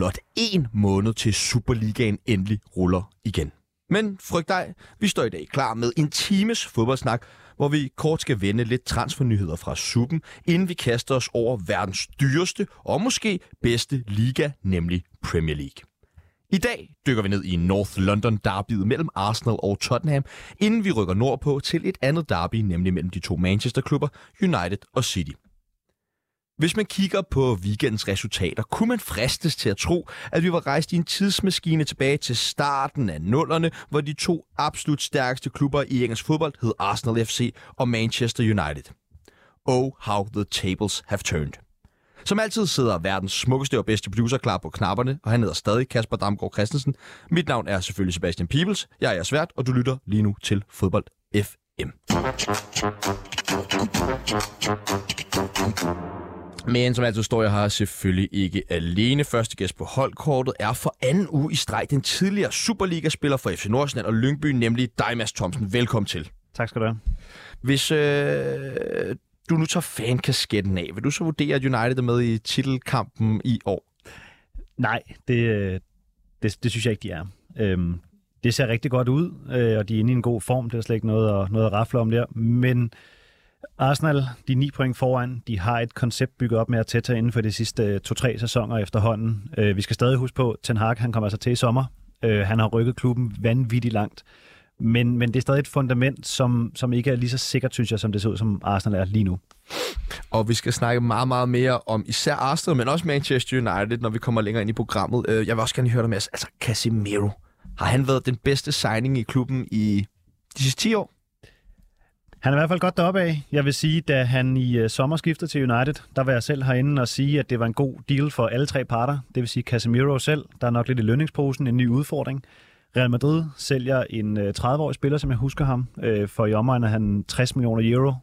blot en måned til Superligaen endelig ruller igen. Men frygt dig, vi står i dag klar med en times fodboldsnak, hvor vi kort skal vende lidt transfernyheder fra suppen, inden vi kaster os over verdens dyreste og måske bedste liga, nemlig Premier League. I dag dykker vi ned i North London derbyet mellem Arsenal og Tottenham, inden vi rykker nordpå til et andet derby, nemlig mellem de to Manchester-klubber, United og City. Hvis man kigger på weekendens resultater, kunne man fristes til at tro, at vi var rejst i en tidsmaskine tilbage til starten af nullerne, hvor de to absolut stærkeste klubber i engelsk fodbold hed Arsenal FC og Manchester United. Oh, how the tables have turned. Som altid sidder verdens smukkeste og bedste producer klar på knapperne, og han hedder stadig Kasper Damgaard Christensen. Mit navn er selvfølgelig Sebastian Peebles. Jeg er svært, og du lytter lige nu til Fodbold FM. Men som altid står jeg her selvfølgelig ikke alene. Første gæst på holdkortet er for anden uge i streg den tidligere Superliga-spiller for FC Nordsjælland og Lyngby, nemlig dig, Mads Thomsen. Velkommen til. Tak skal du have. Hvis øh, du nu tager fankasketten af, vil du så vurdere, at United er med i titelkampen i år? Nej, det, øh, det, det synes jeg ikke, de er. Øhm, det ser rigtig godt ud, øh, og de er inde i en god form. Det er slet ikke noget at, noget at rafle om der. Men Arsenal, de er ni point foran. De har et koncept bygget op med at tætte inden for de sidste øh, to-tre sæsoner efterhånden. Øh, vi skal stadig huske på, Ten Hag han kommer altså til i sommer. Øh, han har rykket klubben vanvittigt langt. Men, men det er stadig et fundament, som, som ikke er lige så sikkert, synes jeg, som det ser ud, som Arsenal er lige nu. Og vi skal snakke meget, meget mere om især Arsenal, men også Manchester United, når vi kommer længere ind i programmet. Øh, jeg vil også gerne høre dig med, altså Casemiro. Har han været den bedste signing i klubben i de sidste 10 år? Han er i hvert fald godt deroppe af. Jeg vil sige, da han i øh, uh, sommer skiftede til United, der var jeg selv herinde og sige, at det var en god deal for alle tre parter. Det vil sige Casemiro selv, der er nok lidt i lønningsposen, en ny udfordring. Real Madrid sælger en øh, 30-årig spiller, som jeg husker ham, øh, for i omegnen af han 60 millioner euro.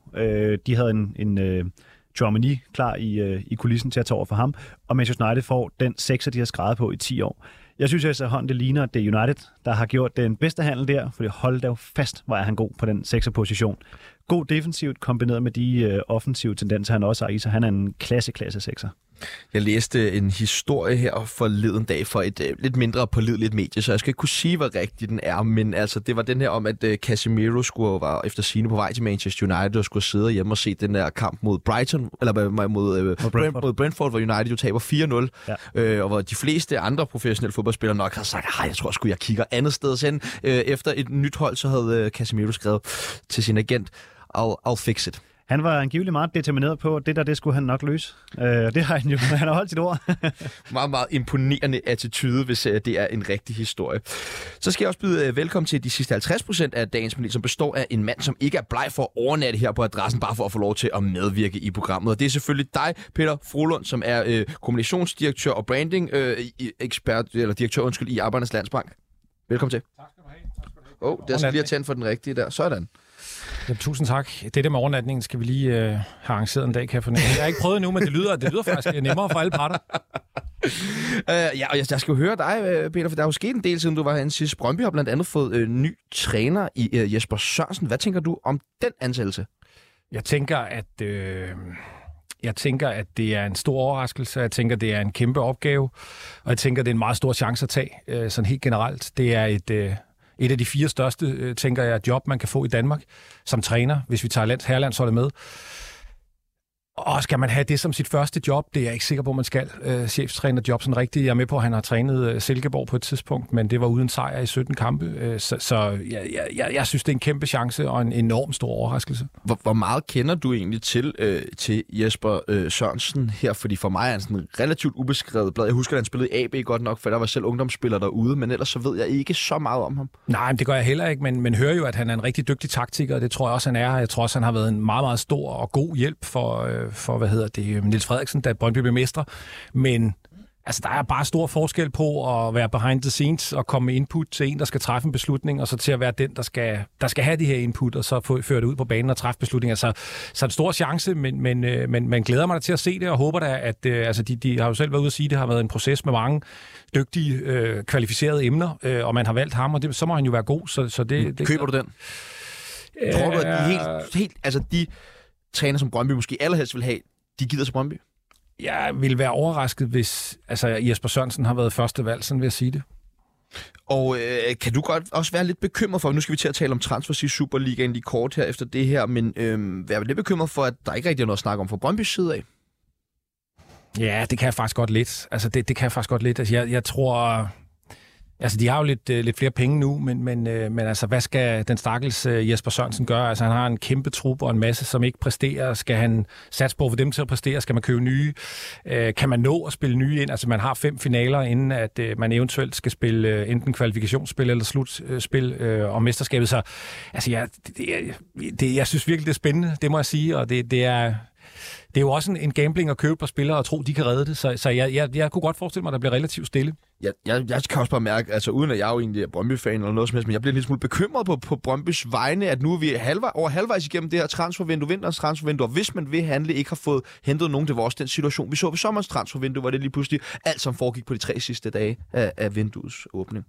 De havde en, en Germany klar i, i kulissen til at tage over for ham, og Manchester United får den sekser, de har skrevet på i 10 år. Jeg synes altså, at det ligner, at det er United, der har gjort den bedste handel der, for hold da fast, hvor er han god på den sekserposition. God defensivt, kombineret med de øh, offensive tendenser, han også har i sig. Han er en klasse-klasse sekser. Jeg læste en historie her forleden dag for et øh, lidt mindre pålideligt medie, så jeg skal ikke kunne sige, hvor rigtig den er, men altså, det var den her om, at øh, Casemiro skulle var efter sine på vej til Manchester United og skulle sidde hjemme og se den der kamp mod Brighton, eller mod, mod, øh, Brentford. Brentford. mod Brentford, hvor United jo taber 4-0, Ja. øh, og hvor de fleste andre professionelle fodboldspillere nok havde sagt, at jeg tror sgu, jeg kigger andet sted hen. Øh, efter et nyt hold, så havde øh, Casemiro skrevet til sin agent, I'll, I'll fix it. Han var angiveligt meget determineret på, at det der, det skulle han nok løse. Øh, det har han jo. Han har holdt sit ord. meget, meget imponerende attitude, hvis uh, det er en rigtig historie. Så skal jeg også byde uh, velkommen til de sidste 50% af dagens panel, som består af en mand, som ikke er bleg for at overnatte her på adressen, bare for at få lov til at medvirke i programmet. Og det er selvfølgelig dig, Peter Frohlund, som er uh, kommunikationsdirektør og branding uh, ekspert, eller direktør, undskyld, i Arbejdernes Landsbank. Velkommen til. Tak skal du have. Tak skal du have. Åh, oh, der skal lige have tændt for den rigtige der. Sådan. Jamen, tusind tak. Det der med overnatningen skal vi lige øh, have arrangeret en dag, kan jeg fornemme. Jeg har ikke prøvet endnu, men det lyder, det lyder faktisk nemmere for alle parter. Uh, ja, og jeg, jeg skal jo høre dig, øh, Peter, for der er jo sket en del, siden du var herinde sidst. Brøndby har blandt andet fået uh, ny træner i uh, Jesper Sørensen. Hvad tænker du om den ansættelse? Jeg tænker, at... Øh, jeg tænker, at det er en stor overraskelse. Jeg tænker, det er en kæmpe opgave. Og jeg tænker, det er en meget stor chance at tage, øh, sådan helt generelt. Det er et, øh, et af de fire største, øh, tænker jeg, job, man kan få i Danmark som træner, hvis vi tager herrelandsholdet med. Og skal man have det som sit første job? Det er jeg ikke sikker på, man skal. Øh, cheftrænerjob sådan rigtigt. Jeg er med på, at han har trænet øh, Silkeborg på et tidspunkt, men det var uden sejr i 17 kampe. Øh, så så jeg, jeg, jeg, synes, det er en kæmpe chance og en enorm stor overraskelse. Hvor, hvor meget kender du egentlig til, øh, til Jesper øh, Sørensen her? Fordi for mig er han sådan relativt ubeskrevet blad. Jeg husker, at han spillede AB godt nok, for der var selv ungdomsspiller derude, men ellers så ved jeg ikke så meget om ham. Nej, men det gør jeg heller ikke, men, men hører jo, at han er en rigtig dygtig taktiker, og det tror jeg også, han er. Jeg tror også, han har været en meget, meget stor og god hjælp for, øh, for hvad hedder det, Nils Frederiksen, da Brøndby blev mestre. Men Altså, der er bare stor forskel på at være behind the scenes og komme med input til en, der skal træffe en beslutning, og så til at være den, der skal, der skal have de her input, og så få, føre det ud på banen og træffe beslutninger. Så, så en stor chance, men, men, øh, men, men glæder mig da til at se det, og håber da, at øh, altså, de, de har jo selv været ude at sige, at det har været en proces med mange dygtige, øh, kvalificerede emner, øh, og man har valgt ham, og det, så må han jo være god. Så, så det, det, Køber du den? Tror du, at de helt, helt, altså de træner, som Brøndby måske allerhelst vil have, de gider til Brøndby? Jeg vil være overrasket, hvis altså, Jesper Sørensen har været første valg, sådan vil jeg sige det. Og øh, kan du godt også være lidt bekymret for, nu skal vi til at tale om transfers i Superligaen lige kort her efter det her, men øh, være lidt bekymret for, at der ikke rigtig er noget at snakke om fra Brøndby side af? Ja, det kan jeg faktisk godt lidt. Altså, det, det kan jeg faktisk godt lidt. Altså, jeg, jeg tror... Altså, de har jo lidt, øh, lidt flere penge nu, men, men, øh, men altså, hvad skal den stakkels øh, Jesper Sørensen gøre? Altså, han har en kæmpe trup og en masse, som ikke præsterer. Skal han satse på for dem til at præstere? Skal man købe nye? Øh, kan man nå at spille nye ind? Altså, man har fem finaler, inden at øh, man eventuelt skal spille øh, enten kvalifikationsspil eller slutspil øh, om mesterskabet. Så altså, ja, det, det, det, jeg synes virkelig, det er spændende, det må jeg sige, og det, det er det er jo også en, en gambling at købe på spillere og tro, de kan redde det. Så, så jeg, jeg, jeg kunne godt forestille mig, at der bliver relativt stille. Jeg, jeg, jeg kan også bare mærke, altså uden at jeg jo egentlig er Brøndby-fan eller noget som helst, men jeg bliver lidt smule bekymret på, på Brøndbys vegne, at nu er vi halvvej, over halvvejs igennem det her transfervindue, vinterens transfervindue, og hvis man vil handle, ikke har fået hentet nogen til vores den situation. Vi så ved sommerens transfervindue, hvor det lige pludselig alt som foregik på de tre sidste dage af, af vinduets åbning.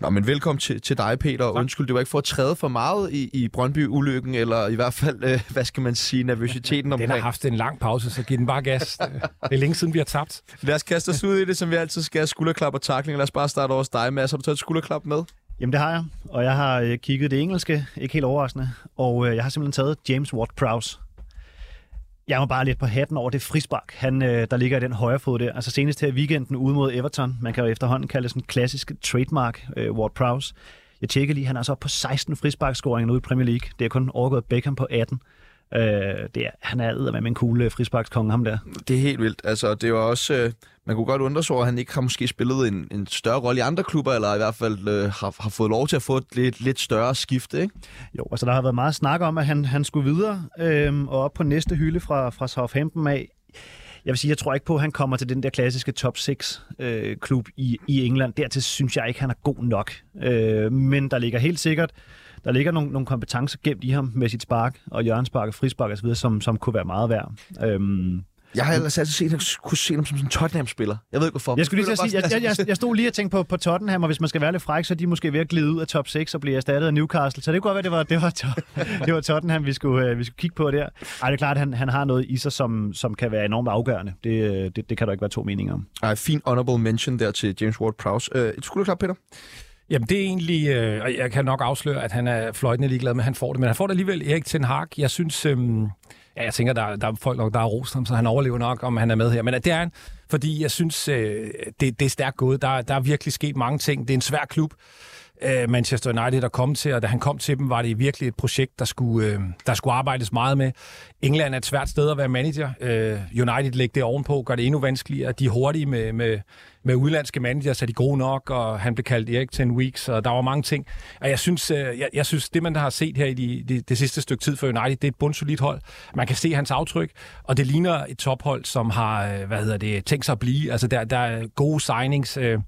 Nå, men velkommen til, til dig, Peter, og undskyld, det var ikke for at træde for meget i, i Brøndby-ulykken, eller i hvert fald, øh, hvad skal man sige, nervøsiteten omkring. Den har haft en lang pause, så giv den bare gas. det er længe siden, vi har tabt. Lad os kaste os ud i det, som vi altid skal. Skulderklap og takling. Lad os bare starte over hos dig, Mads. Har du taget et skulderklap med? Jamen det har jeg, og jeg har øh, kigget det engelske, ikke helt overraskende, og øh, jeg har simpelthen taget James Ward-Prowse. Jeg må bare lidt på hatten over det frispark, han, øh, der ligger i den højre fod der. Altså senest her i weekenden ude mod Everton. Man kan jo efterhånden kalde det sådan en klassisk trademark, øh, Ward-Prowse. Jeg tjekker lige, han er så på 16 frisparkscoringer nu i Premier League. Det er kun overgået Beckham på 18. Øh, det er, han er med en cool frisparkskonge, ham der. Det er helt vildt. Altså, det var også... Øh, man kunne godt undre sig over, at han ikke har måske spillet en, en større rolle i andre klubber, eller i hvert fald øh, har, har fået lov til at få et lidt, lidt større skifte, ikke? Jo, altså der har været meget snak om, at han, han skulle videre, øh, og op på næste hylde fra, fra Southampton af. Jeg vil sige, jeg tror ikke på, at han kommer til den der klassiske top 6 øh, klub i, i England. Dertil synes jeg ikke, han er god nok. Øh, men der ligger helt sikkert der ligger nogle, nogle kompetencer gemt i ham med sit spark og hjørnspark og frispark osv., som, som kunne være meget værd. Øhm, jeg har ellers altid set, at kunne se ham som en Tottenham-spiller. Jeg ved ikke hvorfor. Jeg skulle lige sige, jeg, jeg, jeg, jeg stod lige og tænkte på, på Tottenham, og hvis man skal være lidt fræk, så er de måske ved at glide ud af top 6 og blive erstattet af Newcastle. Så det kunne godt være, det var, det var, det var Tottenham, vi skulle, øh, vi skulle kigge på der. Ej, det er klart, at han, han har noget i sig, som, som kan være enormt afgørende. Det, øh, det, det kan der ikke være to meninger om. Ej, fin honorable mention der til James Ward-Prowse. Uh, et skulderklap, Peter? Jamen, det er egentlig... Øh, og jeg kan nok afsløre, at han er fløjtende ligeglad med, at han får det. Men han får det alligevel Erik Ten Hag. Jeg synes... Øh, ja, jeg tænker, der, der er folk nok, der har rost ham, så han overlever nok, om han er med her. Men det er han, fordi jeg synes, øh, det, det er stærkt gået. Der, der er virkelig sket mange ting. Det er en svær klub øh, Manchester United at komme til, og da han kom til dem, var det virkelig et projekt, der skulle, øh, der skulle arbejdes meget med. England er et svært sted at være manager. Øh, United lægger det ovenpå, gør det endnu vanskeligere. De er hurtige med, med, med udlandske manager, så er de gode nok, og han blev kaldt Erik Ten Weeks, og der var mange ting. Og jeg synes, øh, jeg, jeg synes det man har set her i de, de, det sidste stykke tid for United, det er et bundsolidt hold. Man kan se hans aftryk, og det ligner et tophold, som har, øh, hvad hedder det, tænkt sig at blive. Altså der, der er gode signings. Øh,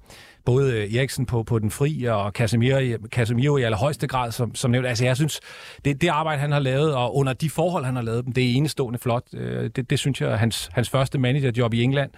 Både øh, Eriksen på, på den fri og Casemiro, Casemiro i allerhøjeste grad, som, som nævnt. Altså, jeg synes, det, det arbejde, han har lavet, og under de forhold, han har lavet dem, det er enestående flot. Øh, det, det synes jeg, hans, hans første managerjob i England,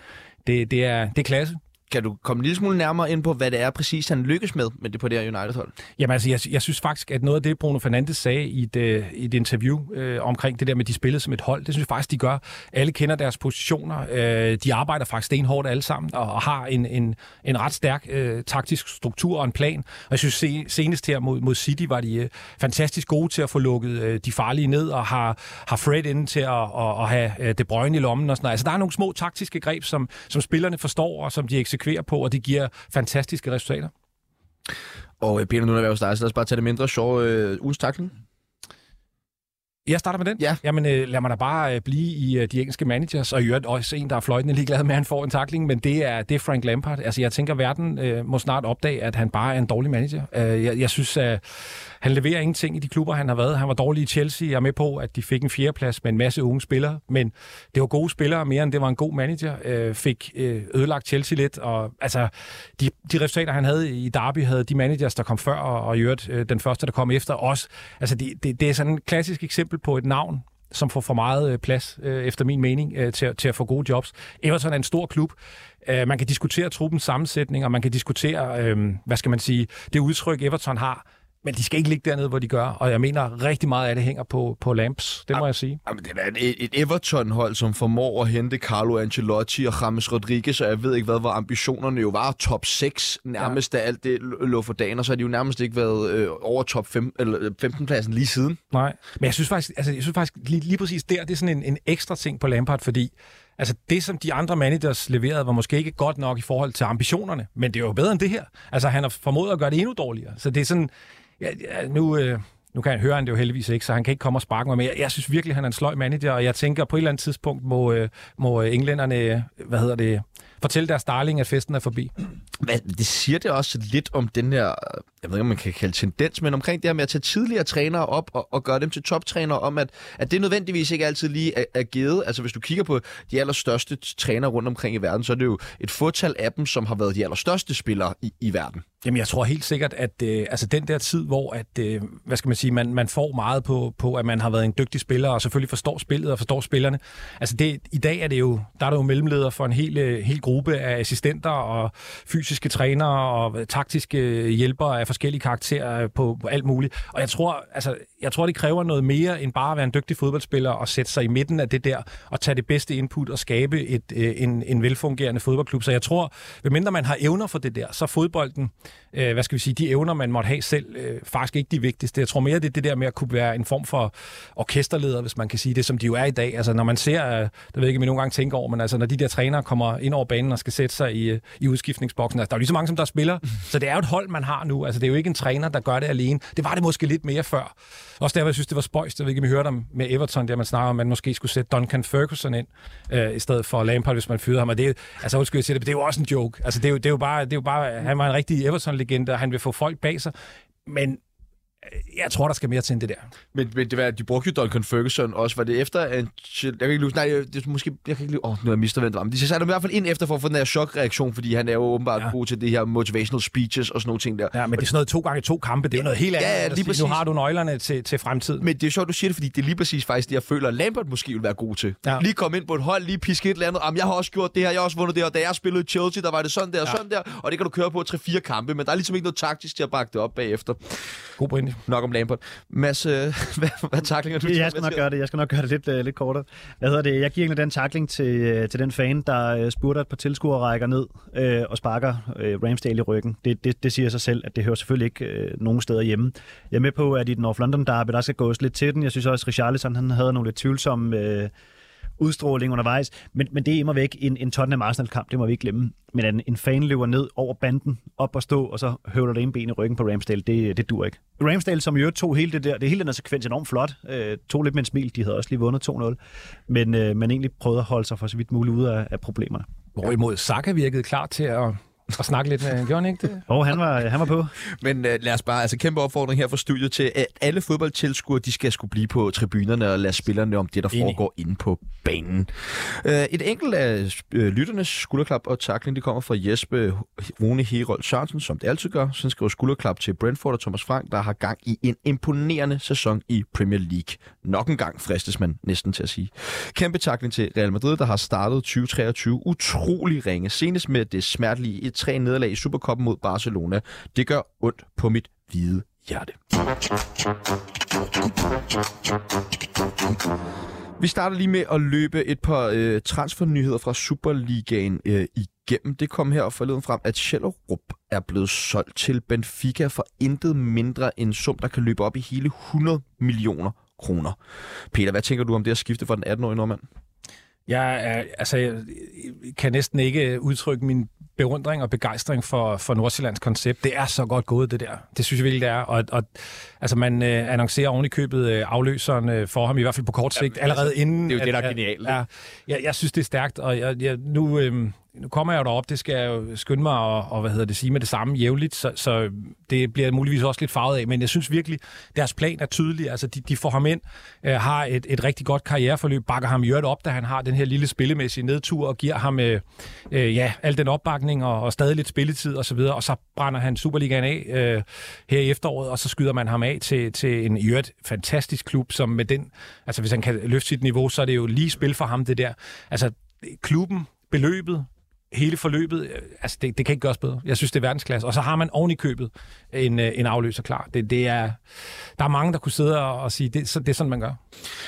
det, det, er, det er klasse. Kan du komme en lille smule nærmere ind på, hvad det er præcis, han lykkes med, med det på det her United-hold? Jamen altså, jeg, jeg synes faktisk, at noget af det, Bruno Fernandes sagde i et, øh, i et interview øh, omkring det der med, at de spillede som et hold, det synes jeg faktisk, de gør. Alle kender deres positioner. Øh, de arbejder faktisk stenhårdt alle sammen, og, og har en, en, en ret stærk øh, taktisk struktur og en plan. Og jeg synes, se, senest her mod, mod City var de øh, fantastisk gode til at få lukket øh, de farlige ned, og har, har Fred inde til at, at, og have øh, De Bruyne i lommen og sådan noget. Altså, der er nogle små taktiske greb, som, som spillerne forstår, og som de eksekverer på, og det giver fantastiske resultater. Og øh, Peter, nu er vi hos dig, så lad os bare tage det mindre sjove øh, ugens takling. Jeg starter med den? Ja. Jamen, øh, lad mig da bare øh, blive i øh, de engelske managers, og i øvrigt også en, der er fløjtende ligeglad med, at han får en takling, men det er, det er Frank Lampard. Altså, jeg tænker, at verden øh, må snart opdage, at han bare er en dårlig manager. Øh, jeg, jeg synes, at han leverer ingenting i de klubber, han har været. Han var dårlig i Chelsea. Jeg er med på, at de fik en fjerdeplads med en masse unge spillere, men det var gode spillere mere, end det var en god manager. Øh, fik øh, ødelagt Chelsea lidt, og altså, de, de resultater, han havde i Derby, havde de managers, der kom før, og, og i øvrigt øh, den første, der kom efter også. Altså, det, det, det er sådan et klassisk eksempel på et navn, som får for meget øh, plads, øh, efter min mening, øh, til, til at få gode jobs. Everton er en stor klub. Øh, man kan diskutere truppens sammensætning, og man kan diskutere, øh, hvad skal man sige, det udtryk, Everton har. Men de skal ikke ligge dernede, hvor de gør. Og jeg mener, rigtig meget af det hænger på, på Lamps. Det må jeg sige. Jamen, det er et, et Everton-hold, som formår at hente Carlo Ancelotti og James Rodriguez, og jeg ved ikke hvad, hvor ambitionerne jo var top 6 nærmest, ja. da alt det lå for dagen, og så har de jo nærmest ikke været øh, over top 5, eller 15-pladsen lige siden. Nej, men jeg synes faktisk, altså, jeg synes faktisk lige, lige præcis der, det er sådan en, en ekstra ting på Lampard, fordi Altså det, som de andre managers leverede, var måske ikke godt nok i forhold til ambitionerne, men det er jo bedre end det her. Altså han har formået at gøre det endnu dårligere. Så det er sådan, ja, ja, nu, øh, nu kan jeg høre han det jo heldigvis ikke, så han kan ikke komme og sparke mig, men jeg, jeg synes virkelig, han er en sløj manager, og jeg tænker, på et eller andet tidspunkt må, øh, må øh, englænderne, hvad hedder det, fortælle deres darling, at festen er forbi. Hvad, det siger det også lidt om den her, jeg ved ikke, om man kan kalde tendens, men omkring det her med at tage tidligere trænere op og, og gøre dem til toptrænere, om at, at det nødvendigvis ikke altid lige er, er givet. Altså hvis du kigger på de allerstørste trænere rundt omkring i verden, så er det jo et fåtal af dem, som har været de allerstørste spillere i, i verden. Jamen, jeg tror helt sikkert, at øh, altså den der tid, hvor at, øh, hvad skal man sige, man, man får meget på, på, at man har været en dygtig spiller, og selvfølgelig forstår spillet og forstår spillerne. Altså det, i dag er det jo, der er der jo mellemleder for en hel, øh, hel gruppe af assistenter og fysiske trænere og taktiske hjælpere af forskellige karakterer på, på alt muligt. Og jeg tror, altså, jeg tror, det kræver noget mere end bare at være en dygtig fodboldspiller og sætte sig i midten af det der og tage det bedste input og skabe et, øh, en, en velfungerende fodboldklub. Så jeg tror, medmindre man har evner for det der, så fodbolden øh, hvad skal vi sige, de evner, man måtte have selv, øh, faktisk ikke de vigtigste. Jeg tror mere, det er det der med at kunne være en form for orkesterleder, hvis man kan sige det, som de jo er i dag. Altså når man ser, øh, det ved jeg ikke, om I nogle gange tænker over, men altså når de der trænere kommer ind over banen og skal sætte sig i, øh, i udskiftningsboksen, altså der er jo lige så mange, som der spiller, så det er jo et hold, man har nu. Altså det er jo ikke en træner, der gør det alene. Det var det måske lidt mere før. Også derfor, jeg synes, det var spøjst. Jeg ved ikke, om I hørte om med Everton, der man snakker om, at man måske skulle sætte Duncan Ferguson ind, øh, i stedet for Lampard, hvis man fyrede ham. Og det, altså, undskyld, jeg siger det, men det er jo også en joke. Altså, det er jo, det er jo bare, det er jo bare, han var en rigtig Everton-legende, og han vil få folk bag sig. Men jeg tror, der skal mere til end det der. Men, men det var, de brugte jo Duncan Ferguson også. Var det efter... En, jeg kan ikke nej, det er måske... Jeg kan ikke lide... Åh, oh, nu er jeg var. Men de satte i hvert fald ind efter for at få den her chokreaktion, fordi han er jo åbenbart ja. god til det her motivational speeches og sådan nogle ting der. Ja, men det er sådan noget to gange to kampe. Det er jo noget helt andet. Ja, lige præcis. Nu har du nøglerne til, til fremtiden. Men det er sjovt, du siger det, fordi det er lige præcis faktisk det, jeg føler, at Lambert måske vil være god til. Ja. Lige komme ind på et hold, lige piske et eller andet. Jamen, jeg har også gjort det her, jeg har også vundet det, og da jeg spillede Chelsea, der var det sådan der og ja. sådan der, og det kan du køre på 3-4 kampe, men der er ligesom ikke noget taktisk til at bakke det op bagefter. God Nok om Lambert. Mads, øh, hvad, hvad taklinger du Jeg skal nok gøre det. Jeg skal nok gøre det lidt, uh, lidt kortere. Hvad hedder det? Jeg giver egentlig den takling til, uh, til den fan, der uh, spurgte et par tilskuerrækker ned uh, og sparker uh, Ramsdale i ryggen. Det, det, det siger sig selv, at det hører selvfølgelig ikke uh, nogen steder hjemme. Jeg er med på, at i den North London derby, der skal gås lidt til den. Jeg synes også, at Richarlison han havde nogle lidt tvivlsomme... Uh, udstråling undervejs. Men, men det er immer væk en, en Tottenham Arsenal-kamp, det må vi ikke glemme. Men at en, en fan løber ned over banden, op og stå, og så høvler det ene ben i ryggen på Ramsdale, det, det dur ikke. Ramsdale, som jo tog hele det der, det hele den her sekvens enormt flot, øh, tog lidt med en smil, de havde også lige vundet 2-0, men, øh, man egentlig prøvede at holde sig for så vidt muligt ude af, af problemerne. Hvorimod Saka virkede klar til at og snakke lidt med Gjorde ikke det? oh, han var, han var på. Men uh, lad os bare, altså kæmpe opfordring her fra studiet til, at alle fodboldtilskuere, de skal skulle blive på tribunerne og lade spillerne om det, der Enig. foregår inde på banen. Uh, et enkelt af uh, lytternes skulderklap og takling, det kommer fra Jesper Rune Herold Sørensen, som det altid gør. Så skriver skulderklap til Brentford og Thomas Frank, der har gang i en imponerende sæson i Premier League. Nok en gang fristes man næsten til at sige. Kæmpe takling til Real Madrid, der har startet 2023 utrolig ringe. Senest med det smertelige tre nederlag i Supercoppen mod Barcelona. Det gør ondt på mit hvide hjerte. Vi starter lige med at løbe et par øh, transfernyheder fra Superligaen øh, igennem. Det kom her forleden frem, at Schellerup er blevet solgt til Benfica for intet mindre end sum, der kan løbe op i hele 100 millioner kroner. Peter, hvad tænker du om det at skifte for den 18-årige nordmand? Jeg, er, altså, jeg kan næsten ikke udtrykke min beundring og begejstring for, for Nordsjællands koncept. Det er så godt gået, det der. Det synes jeg virkelig, det er. Og, og altså, man øh, annoncerer oven i købet øh, afløseren øh, for ham, i hvert fald på kort sigt, ja, allerede altså, inden. Det er jo det, der er genialt. Ja, jeg, jeg synes, det er stærkt, og jeg, jeg, nu... Øh, nu kommer jeg jo derop, det skal jeg jo skynde mig og, og hvad hedder det, sige med det samme jævnligt, så, så det bliver muligvis også lidt farvet af, men jeg synes virkelig, deres plan er tydelig. Altså, de, de får ham ind, øh, har et, et rigtig godt karriereforløb, bakker ham i op, da han har den her lille spillemæssige nedtur, og giver ham øh, øh, ja, al den opbakning og, og stadig lidt spilletid og så videre, og så brænder han Superligaen af øh, her i efteråret, og så skyder man ham af til, til en i øvrigt fantastisk klub, som med den, altså hvis han kan løfte sit niveau, så er det jo lige spil for ham, det der. Altså, klubben, beløbet, hele forløbet, øh, altså det, det kan ikke gøres bedre. Jeg synes, det er verdensklasse. Og så har man oven i købet en, øh, en afløser klar. Det, det er, der er mange, der kunne sidde og, og sige, det, så, det er sådan, man gør.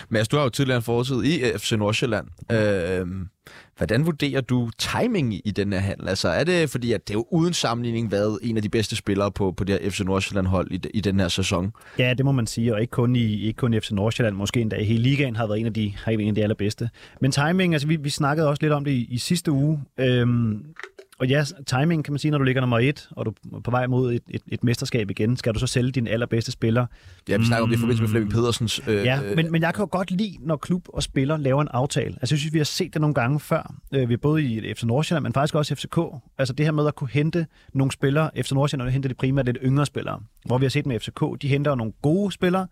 Mads, du har jo tidligere en fortid i FC Nordsjælland. Øh, Hvordan vurderer du timing i den her handel? Altså er det, fordi at det er jo uden sammenligning været en af de bedste spillere på, på det her FC Nordsjælland-hold i, i den her sæson? Ja, det må man sige, og ikke kun i, ikke kun i FC Nordsjælland, måske endda i hele ligaen har været en af de, har en af de allerbedste. Men timing, altså vi, vi snakkede også lidt om det i, i sidste uge. Øhm, og ja, timing kan man sige, når du ligger nummer et, og du er på vej mod et, et, et mesterskab igen, skal du så sælge din allerbedste spiller. Ja, vi snakker om det i forbindelse med Flemming mm. Pedersens... Øh, ja, men, men jeg kan jo godt lide, når klub og spiller laver en aftale. Altså, jeg synes, vi har set det nogle gange før. Øh, vi er både i FC Nordsjælland, men faktisk også FCK. Altså det her med at kunne hente nogle spillere. FC Nordsjælland henter det primært lidt yngre spillere. Hvor vi har set med FCK, de henter nogle gode spillere,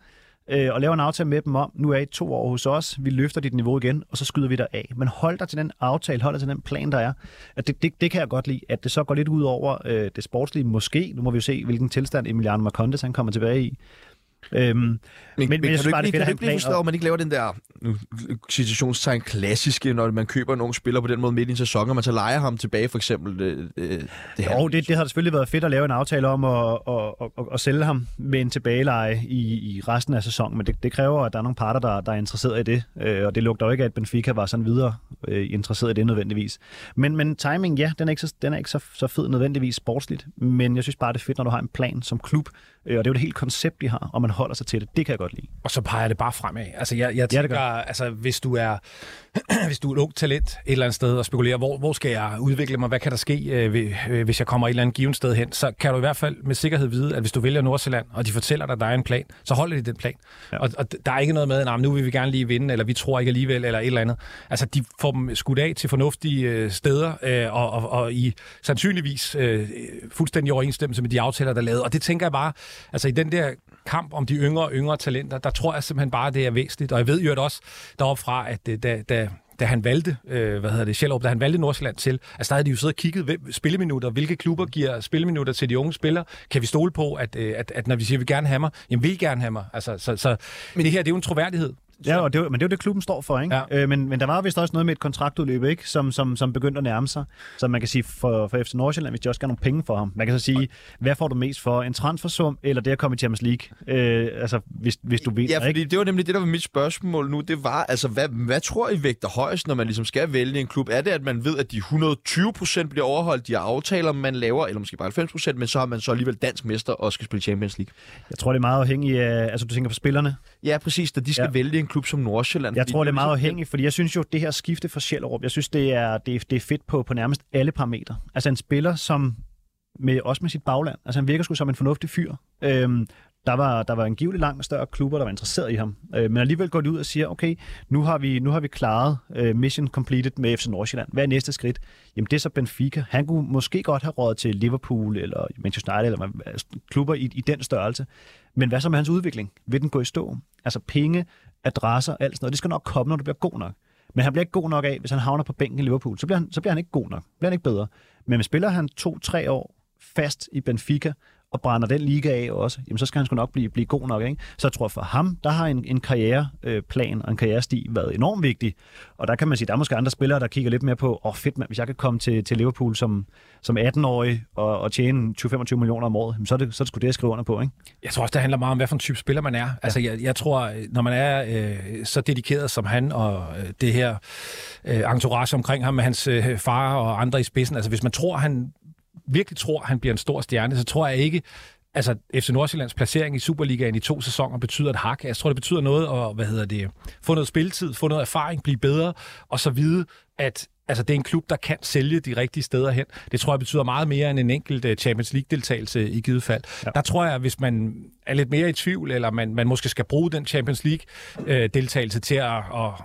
øh, og laver en aftale med dem om, nu er I to år hos os, vi løfter dit niveau igen, og så skyder vi dig af. Men hold dig til den aftale, hold dig til den plan, der er. At det, det, det kan jeg godt lide, at det så går lidt ud over øh, det sportslige måske. Nu må vi jo se, hvilken tilstand Emiliano Marcondes han kommer tilbage i. Øhm, men, men, men jeg synes bare, det er fedt, blive man ikke laver den der nu, klassiske, når man køber nogle spillere på den måde midt i en sæson, og man så leger ham tilbage, for eksempel. Det, det, det, her. Jo, det, det har selvfølgelig været fedt at lave en aftale om at, at, at, at, at sælge ham med en tilbageleje i, i resten af sæsonen, men det, det kræver, at der er nogle parter, der, der er interesseret i det, øh, og det lugter jo ikke, at Benfica var sådan videre øh, interesseret i det nødvendigvis. Men, men timing, ja, den er ikke, så, den er ikke så, så fed nødvendigvis sportsligt, men jeg synes bare, det er fedt, når du har en plan som klub, øh, og det er jo det helt koncept, de har, og man holder sig til det. Det kan jeg godt lide. Og så peger det bare fremad. Altså, jeg, jeg tænker, ja, altså, hvis du er hvis du er et ung talent et eller andet sted og spekulerer, hvor, hvor skal jeg udvikle mig, hvad kan der ske, øh, øh, hvis jeg kommer et eller andet givet sted hen, så kan du i hvert fald med sikkerhed vide, at hvis du vælger Nordsjælland, og de fortæller dig, at der er en plan, så holder de den plan. Ja. Og, og der er ikke noget med, at nu vil vi gerne lige vinde, eller vi tror ikke alligevel, eller et eller andet. Altså, de får dem skudt af til fornuftige øh, steder, øh, og, og, og i sandsynligvis øh, fuldstændig overensstemmelse med de aftaler, der er lavet. Og det tænker jeg bare, altså i den der kamp om de yngre og yngre talenter, der tror jeg simpelthen bare, det er væsentligt. Og jeg ved jo også deroppe fra, at øh, da, da, da han valgte, øh, hvad hedder det, Sjællup, da han valgte Nordsjælland til, altså der havde de jo siddet og kigget hvem, spilleminutter, hvilke klubber giver spilleminutter til de unge spillere. Kan vi stole på, at, øh, at, at når vi siger, at vi gerne have mig, jamen vil I gerne have mig? Altså, så, så, men det her, det er jo en troværdighed. Ja, og det, men det er jo det, klubben står for, ikke? Ja. Øh, men, men der var vist også noget med et kontraktudløb, ikke? Som, som, som begyndte at nærme sig. Så man kan sige, for, for FC Nordsjælland, hvis de også have nogle penge for ham, man kan så sige, hvad får du mest for? En transfersum, eller det at komme i Champions League? Øh, altså, hvis, hvis du ved Ja, fordi ikke? det var nemlig det, der var mit spørgsmål nu. Det var, altså, hvad, hvad tror I vægter højst, når man ligesom skal vælge en klub? Er det, at man ved, at de 120 procent bliver overholdt, de aftaler, man laver, eller måske bare 90 procent, men så har man så alligevel dansk mester og skal spille Champions League? Jeg tror, det er meget afhængigt af, altså du tænker på spillerne? Ja, præcis, da de skal ja. vælge en klub som Nordsjælland. Jeg tror, det er meget afhængigt, fordi jeg synes jo, det her skifte fra Sjællerup, jeg synes, det er, det, er, det er fedt på, på nærmest alle parametre. Altså en spiller, som med, også med sit bagland, altså han virker sgu som en fornuftig fyr. Øhm, der var, der var en langt større klubber, der var interesseret i ham. Øh, men alligevel går de ud og siger, okay, nu har vi, nu har vi klaret øh, mission completed med FC Nordsjælland. Hvad er næste skridt? Jamen det er så Benfica. Han kunne måske godt have råd til Liverpool eller Manchester United eller altså, klubber i, i den størrelse. Men hvad så med hans udvikling? Vil den gå i stå? Altså penge, adresser, alt sådan noget. Det skal nok komme, når du bliver god nok. Men han bliver ikke god nok af, hvis han havner på bænken i Liverpool. Så bliver han, så bliver han ikke god nok. Bliver han ikke bedre. Men hvis spiller han to-tre år fast i Benfica, og brænder den liga af også, jamen så skal han sgu nok blive, blive god nok. Ikke? Så jeg tror for ham, der har en, en karriereplan og en karrieresti været enormt vigtig. Og der kan man sige, der er måske andre spillere, der kigger lidt mere på, åh oh, fedt mand, hvis jeg kan komme til, til Liverpool som, som 18-årig og, og tjene 20-25 millioner om året, så er, det, så er det sgu det, jeg skriver under på. Ikke? Jeg tror også, det handler meget om, hvad for en type spiller man er. Ja. Altså jeg, jeg tror, når man er øh, så dedikeret som han, og øh, det her øh, entourage omkring ham med hans øh, far og andre i spidsen, altså hvis man tror, han virkelig tror, han bliver en stor stjerne, så tror jeg ikke, altså FC Nordsjællands placering i Superligaen i to sæsoner betyder et hak. Jeg tror, det betyder noget at hvad hedder det, få noget spilletid, få noget erfaring, blive bedre, og så vide, at altså, det er en klub, der kan sælge de rigtige steder hen. Det tror jeg betyder meget mere end en enkelt uh, Champions League-deltagelse i givet fald. Ja. Der tror jeg, hvis man er lidt mere i tvivl, eller man, man måske skal bruge den Champions League-deltagelse til at, at,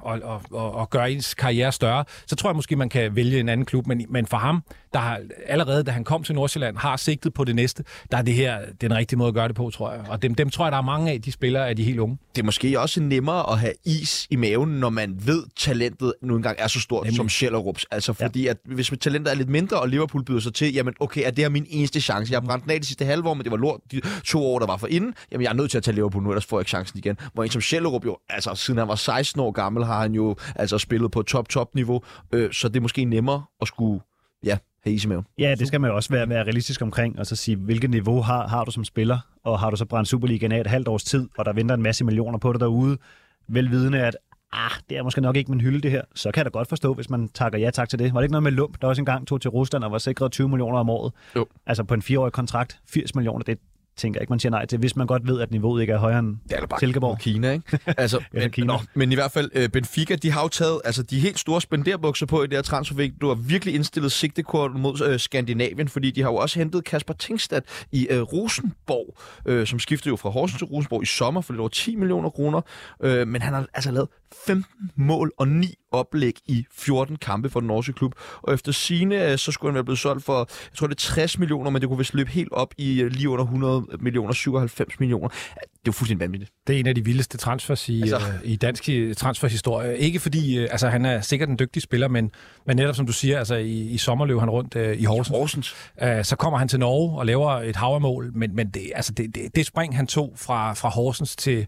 at, at, at, at gøre ens karriere større, så tror jeg måske, man kan vælge en anden klub. Men, men for ham, der har allerede, da han kom til Nordsjælland, har sigtet på det næste, der er det her den rigtige måde at gøre det på, tror jeg. Og dem, dem tror jeg, der er mange af, de spillere af de helt unge. Det er måske også nemmere at have is i maven, når man ved, talentet nu engang er så stort Nemlig. som Schellerups. Altså fordi, ja. at hvis talentet er lidt mindre, og Liverpool byder sig til, jamen okay, er det her min eneste chance? Jeg har brændt den af de sidste halve år, men det var lort de to år, der var for inden. Jamen jeg er nødt til at tage Liverpool nu, ellers får jeg ikke chancen igen. Hvor en som Schellerup jo, altså siden han var 16 år gammel, har han jo altså spillet på top-top niveau, øh, så det er måske nemmere at skulle ja, have is i maven. Ja, det skal man jo også være, være realistisk omkring, og så sige, hvilket niveau har, har du som spiller, og har du så brændt Superligaen af et halvt års tid, og der venter en masse millioner på dig derude, velvidende, at ah, det er måske nok ikke min hylde det her, så kan jeg da godt forstå, hvis man takker ja tak til det. Var det ikke noget med Lump, der også engang tog til Rusland og var sikret 20 millioner om året? Jo. Altså på en fireårig kontrakt, 80 millioner, det, tænker ikke, man siger nej til, hvis man godt ved, at niveauet ikke er højere end det er bare Silkeborg. Kina, ikke? Altså, men, Kina. Nå, men i hvert fald, uh, Benfica, de har jo taget altså, de helt store spenderbukser på i det her transfervik. Du har virkelig indstillet sigtekort mod uh, Skandinavien, fordi de har jo også hentet Kasper Tingstad i uh, Rosenborg, uh, som skiftede jo fra Horsens til Rosenborg i sommer, for det var 10 millioner kroner. Uh, men han har altså lavet 15 mål og 9 oplæg i 14 kampe for den norske klub. Og efter sine øh, så skulle han være blevet solgt for, jeg tror det er 60 millioner, men det kunne vist løbe helt op i øh, lige under 100 millioner, 97 millioner. Det er jo fuldstændig vanvittigt. Det er en af de vildeste transfers i, altså... øh, i dansk transferhistorie. Ikke fordi, øh, altså han er sikkert en dygtig spiller, men, men netop som du siger, altså i, i sommer løb han rundt øh, i Horsens. Horsens. Øh, så kommer han til Norge og laver et havermål, men, men det, altså det, det, det spring, han tog fra, fra Horsens til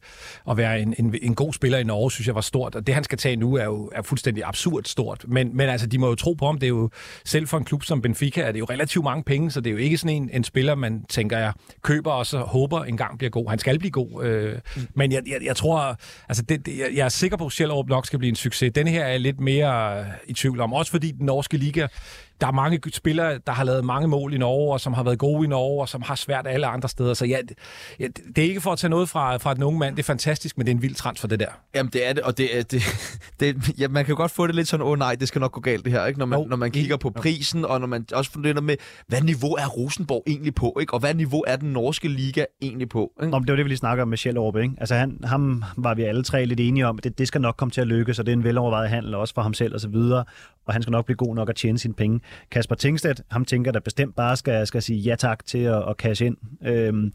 at være en, en, en god spiller i Norge, synes jeg var stort. Og det, han skal tage nu, er jo er fuldstændig absurd stort. Men, men altså, de må jo tro på ham. Det er jo, selv for en klub som Benfica, er det jo relativt mange penge, så det er jo ikke sådan en, en spiller, man tænker, jeg køber og så håber en gang bliver god. Han skal blive god. Øh. Men jeg, jeg, jeg tror, altså det, det, jeg, jeg er sikker på, at Sjællerup nok skal blive en succes. Den her er jeg lidt mere i tvivl om. Også fordi den norske liga der er mange spillere, der har lavet mange mål i Norge, og som har været gode i Norge, og som har svært alle andre steder. Så ja, det, det er ikke for at tage noget fra, fra den unge mand. Det er fantastisk, men det er en vild transfer, det der. Jamen, det er det, og det, det, det, ja, man kan godt få det lidt sådan, åh oh, nej, det skal nok gå galt det her, ikke? Når, man, oh, når man kigger på prisen, og når man også funderer med, hvad niveau er Rosenborg egentlig på, ikke? og hvad niveau er den norske liga egentlig på? Ikke? Nå, det var det, vi lige snakker om med Sjællerup, ikke? Altså, han, ham var vi alle tre lidt enige om, det, det skal nok komme til at lykkes, og det er en velovervejet handel også for ham selv og så videre, og han skal nok blive god nok at tjene sine penge. Kasper Tingstedt, ham tænker, der bestemt bare skal, skal sige ja tak til at, at cash ind. Øhm,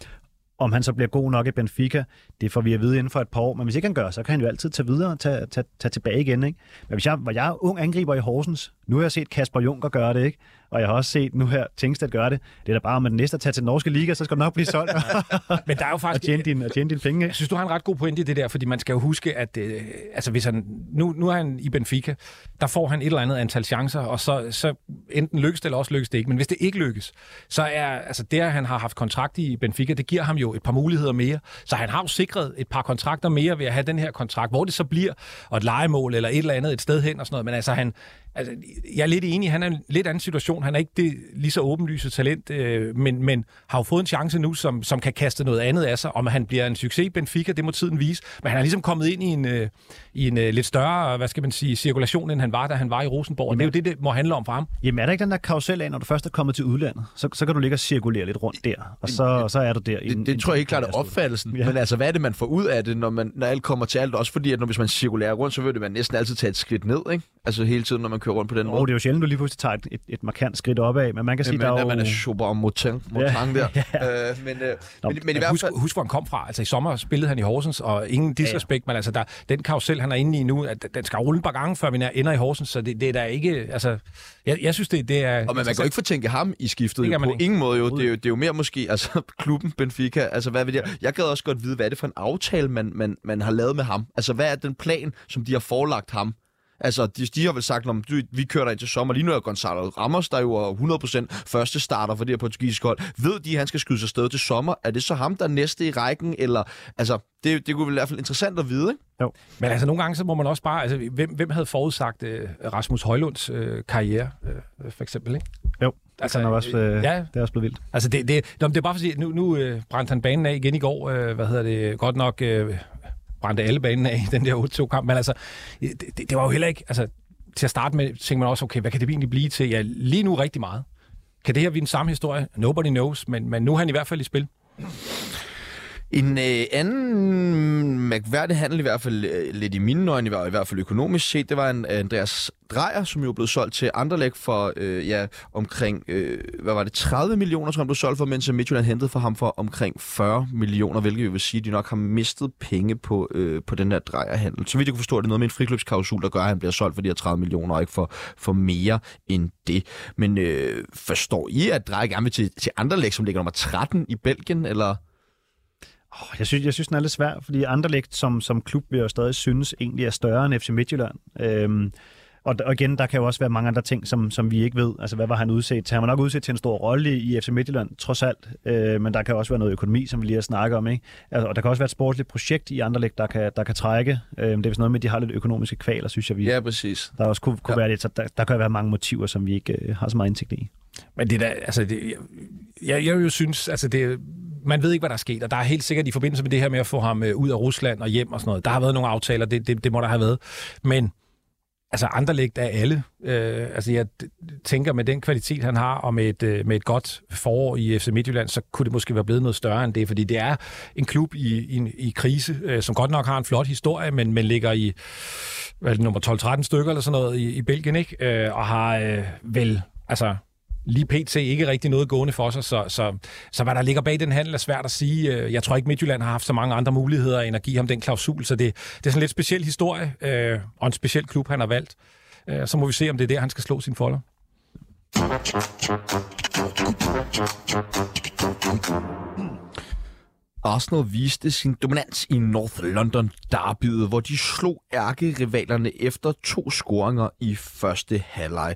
om han så bliver god nok i Benfica, det får vi at vide inden for et par år. Men hvis ikke han gør, så kan han jo altid tage videre og tage, tage, tage tilbage igen. Ikke? Men hvis jeg var jeg ung angriber i Horsens, nu har jeg set Kasper Juncker gøre det, ikke? Og jeg har også set nu her Tingstad gøre det. Det er da bare, om den næste tager til den norske liga, så skal du nok blive solgt. Men der er jo faktisk... og tjene din, tjene din penge. Jeg synes, du har en ret god pointe i det der, fordi man skal jo huske, at øh, altså, hvis han, nu, nu er han i Benfica, der får han et eller andet antal chancer, og så, så enten lykkes det, eller også lykkes det ikke. Men hvis det ikke lykkes, så er altså, det, at han har haft kontrakt i Benfica, det giver ham jo et par muligheder mere. Så han har jo sikret et par kontrakter mere ved at have den her kontrakt, hvor det så bliver, og et legemål eller et eller andet et sted hen og sådan noget. Men altså, han, Altså, jeg er lidt enig, han er en lidt anden situation. Han er ikke det lige så åbenlyse talent, øh, men, men har jo fået en chance nu, som, som kan kaste noget andet af sig. Om han bliver en succes i Benfica, det må tiden vise. Men han er ligesom kommet ind i en, øh, i en øh, lidt større, hvad skal man sige, cirkulation, end han var, da han var i Rosenborg. Og det er jo det, det må handle om for ham. Jamen er der ikke den der karusel af, når du først er kommet til udlandet? Så, så kan du ligge og cirkulere lidt rundt der, og så, så er du der. Det, det, det tror jeg helt klart er opfattelsen. Ja. Men altså, hvad er det, man får ud af det, når, man, når alt kommer til alt? Også fordi, at når, hvis man cirkulerer rundt, så vil det man næsten altid tage et skridt ned, ikke? Altså hele tiden, når man kører rundt på den måde. det er jo sjældent, du lige pludselig tager et, et, et markant skridt opad, men man kan sige, men, der er jo... Man er super motant, motant ja. der. øh, men, øh, Nå, men, men i hvert fald... Husk, husk, hvor han kom fra. Altså i sommer spillede han i Horsens, og ingen disrespekt, ja, ja. men altså der, den karusel, han er inde i nu, at den skal rulle et par gange, før vi ender i Horsens, så det, det er da ikke... Altså, jeg, jeg synes, det, det er... Og man, man kan jo ikke fortænke ham i skiftet, på ikke. ingen måde jo. Det er jo, det er jo mere måske altså, klubben Benfica. Altså, hvad vil jeg? jeg gad også godt vide, hvad er det for en aftale, man, man, man har lavet med ham? Altså, hvad er den plan, som de har forelagt ham? Altså, de, de har vel sagt, om vi kører ind til sommer. Lige nu er Gonzalo Ramos, der jo er 100% første starter for det her portugisiske hold. Ved de, at han skal skyde sig sted til sommer? Er det så ham, der er næste i rækken? Eller, altså, det, det kunne vel i hvert fald interessant at vide, ikke? Jo. Men altså, nogle gange så må man også bare... Altså, hvem, hvem havde forudsagt uh, Rasmus Højlunds uh, karriere, uh, for eksempel, ikke? Jo. Altså, det, er også, øh, ja, det er også blevet vildt. Altså, det, det, det er bare for at sige, nu, nu øh, brændte han banen af igen i går. Øh, hvad hedder det? Godt nok øh, brændte alle banen af i den der 8-2-kamp. Men altså, det, det, var jo heller ikke... Altså, til at starte med tænker man også, okay, hvad kan det egentlig blive til? Ja, lige nu rigtig meget. Kan det her blive den samme historie? Nobody knows, men, men nu er han i hvert fald i spil. En øh, anden mærkværdig handel, i hvert fald øh, lidt i mine øjne, i hvert fald økonomisk set, det var en øh, Andreas Drejer, som jo blev solgt til Anderlecht for øh, ja, omkring, øh, hvad var det, 30 millioner, tror han blev solgt for, mens Midtjylland hentede for ham for omkring 40 millioner, hvilket vi vil sige, at de nok har mistet penge på, øh, på den her Drejer-handel. Så vidt jeg kunne forstå, det er noget med en friklubsklausul, der gør, at han bliver solgt for de her 30 millioner, og ikke for, for mere end det. Men øh, forstår I, at Drejer gerne vil til, til Anderlecht, som ligger nummer 13 i Belgien, eller... Oh, jeg, synes, jeg synes, den er lidt svær, fordi Anderlecht som, som klub vil jeg stadig synes egentlig er større end FC Midtjylland. Øhm, og, og igen, der kan jo også være mange andre ting, som, som vi ikke ved. Altså, hvad var han udset til? Han var nok udset til en stor rolle i FC Midtjylland, trods alt. Øh, men der kan også være noget økonomi, som vi lige har snakket om. Ikke? Altså, og der kan også være et sportsligt projekt i Anderlecht, der kan, der kan trække. Øh, det er vist noget med, at de har lidt økonomiske kvaler, synes jeg. Vi, ja, præcis. Der også kunne, kunne ja. være lidt, så der, der kan være mange motiver, som vi ikke øh, har så meget indsigt i. Men det der, altså, det, jeg, jeg, jeg jo synes, altså det, man ved ikke, hvad der er sket, og der er helt sikkert i forbindelse med det her med at få ham øh, ud af Rusland og hjem og sådan noget, der har været nogle aftaler, det, det, det må der have været. Men altså Anderlecht af alle. Øh, altså jeg tænker med den kvalitet, han har, og med et, øh, med et godt forår i FC Midtjylland, så kunne det måske være blevet noget større end det, fordi det er en klub i, i, i krise, øh, som godt nok har en flot historie, men, men ligger i hvad det, nummer 12-13 stykker eller sådan noget i, i Belgien, ikke? Øh, og har øh, vel, altså lige pt. ikke rigtig noget gående for sig, så, så, så hvad der ligger bag den handel er svært at sige. Øh, jeg tror ikke, Midtjylland har haft så mange andre muligheder end at give ham den klausul, så det, det er sådan en lidt speciel historie, øh, og en speciel klub, han har valgt. Øh, så må vi se, om det er der, han skal slå sin folder. Arsenal viste sin dominans i North London derbyet, hvor de slog ærkerivalerne efter to scoringer i første halvleg.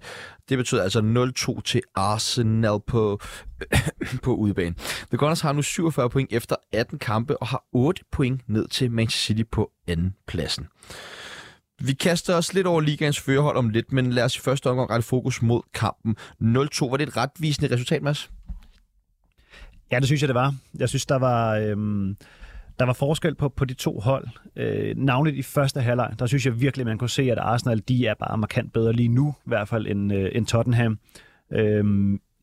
Det betyder altså 0-2 til Arsenal på, på udebane. The Gunners har nu 47 point efter 18 kampe og har 8 point ned til Manchester City på anden pladsen. Vi kaster os lidt over ligaens førerhold om lidt, men lad os i første omgang rette fokus mod kampen. 0-2, var det et retvisende resultat, Mads? Ja, det synes jeg, det var. Jeg synes, der var... Øhm der var forskel på, på de to hold. Øh, navnligt i første halvleg, der synes jeg virkelig, man kunne se, at Arsenal de er bare markant bedre lige nu, i hvert fald end, øh, end Tottenham. Øh,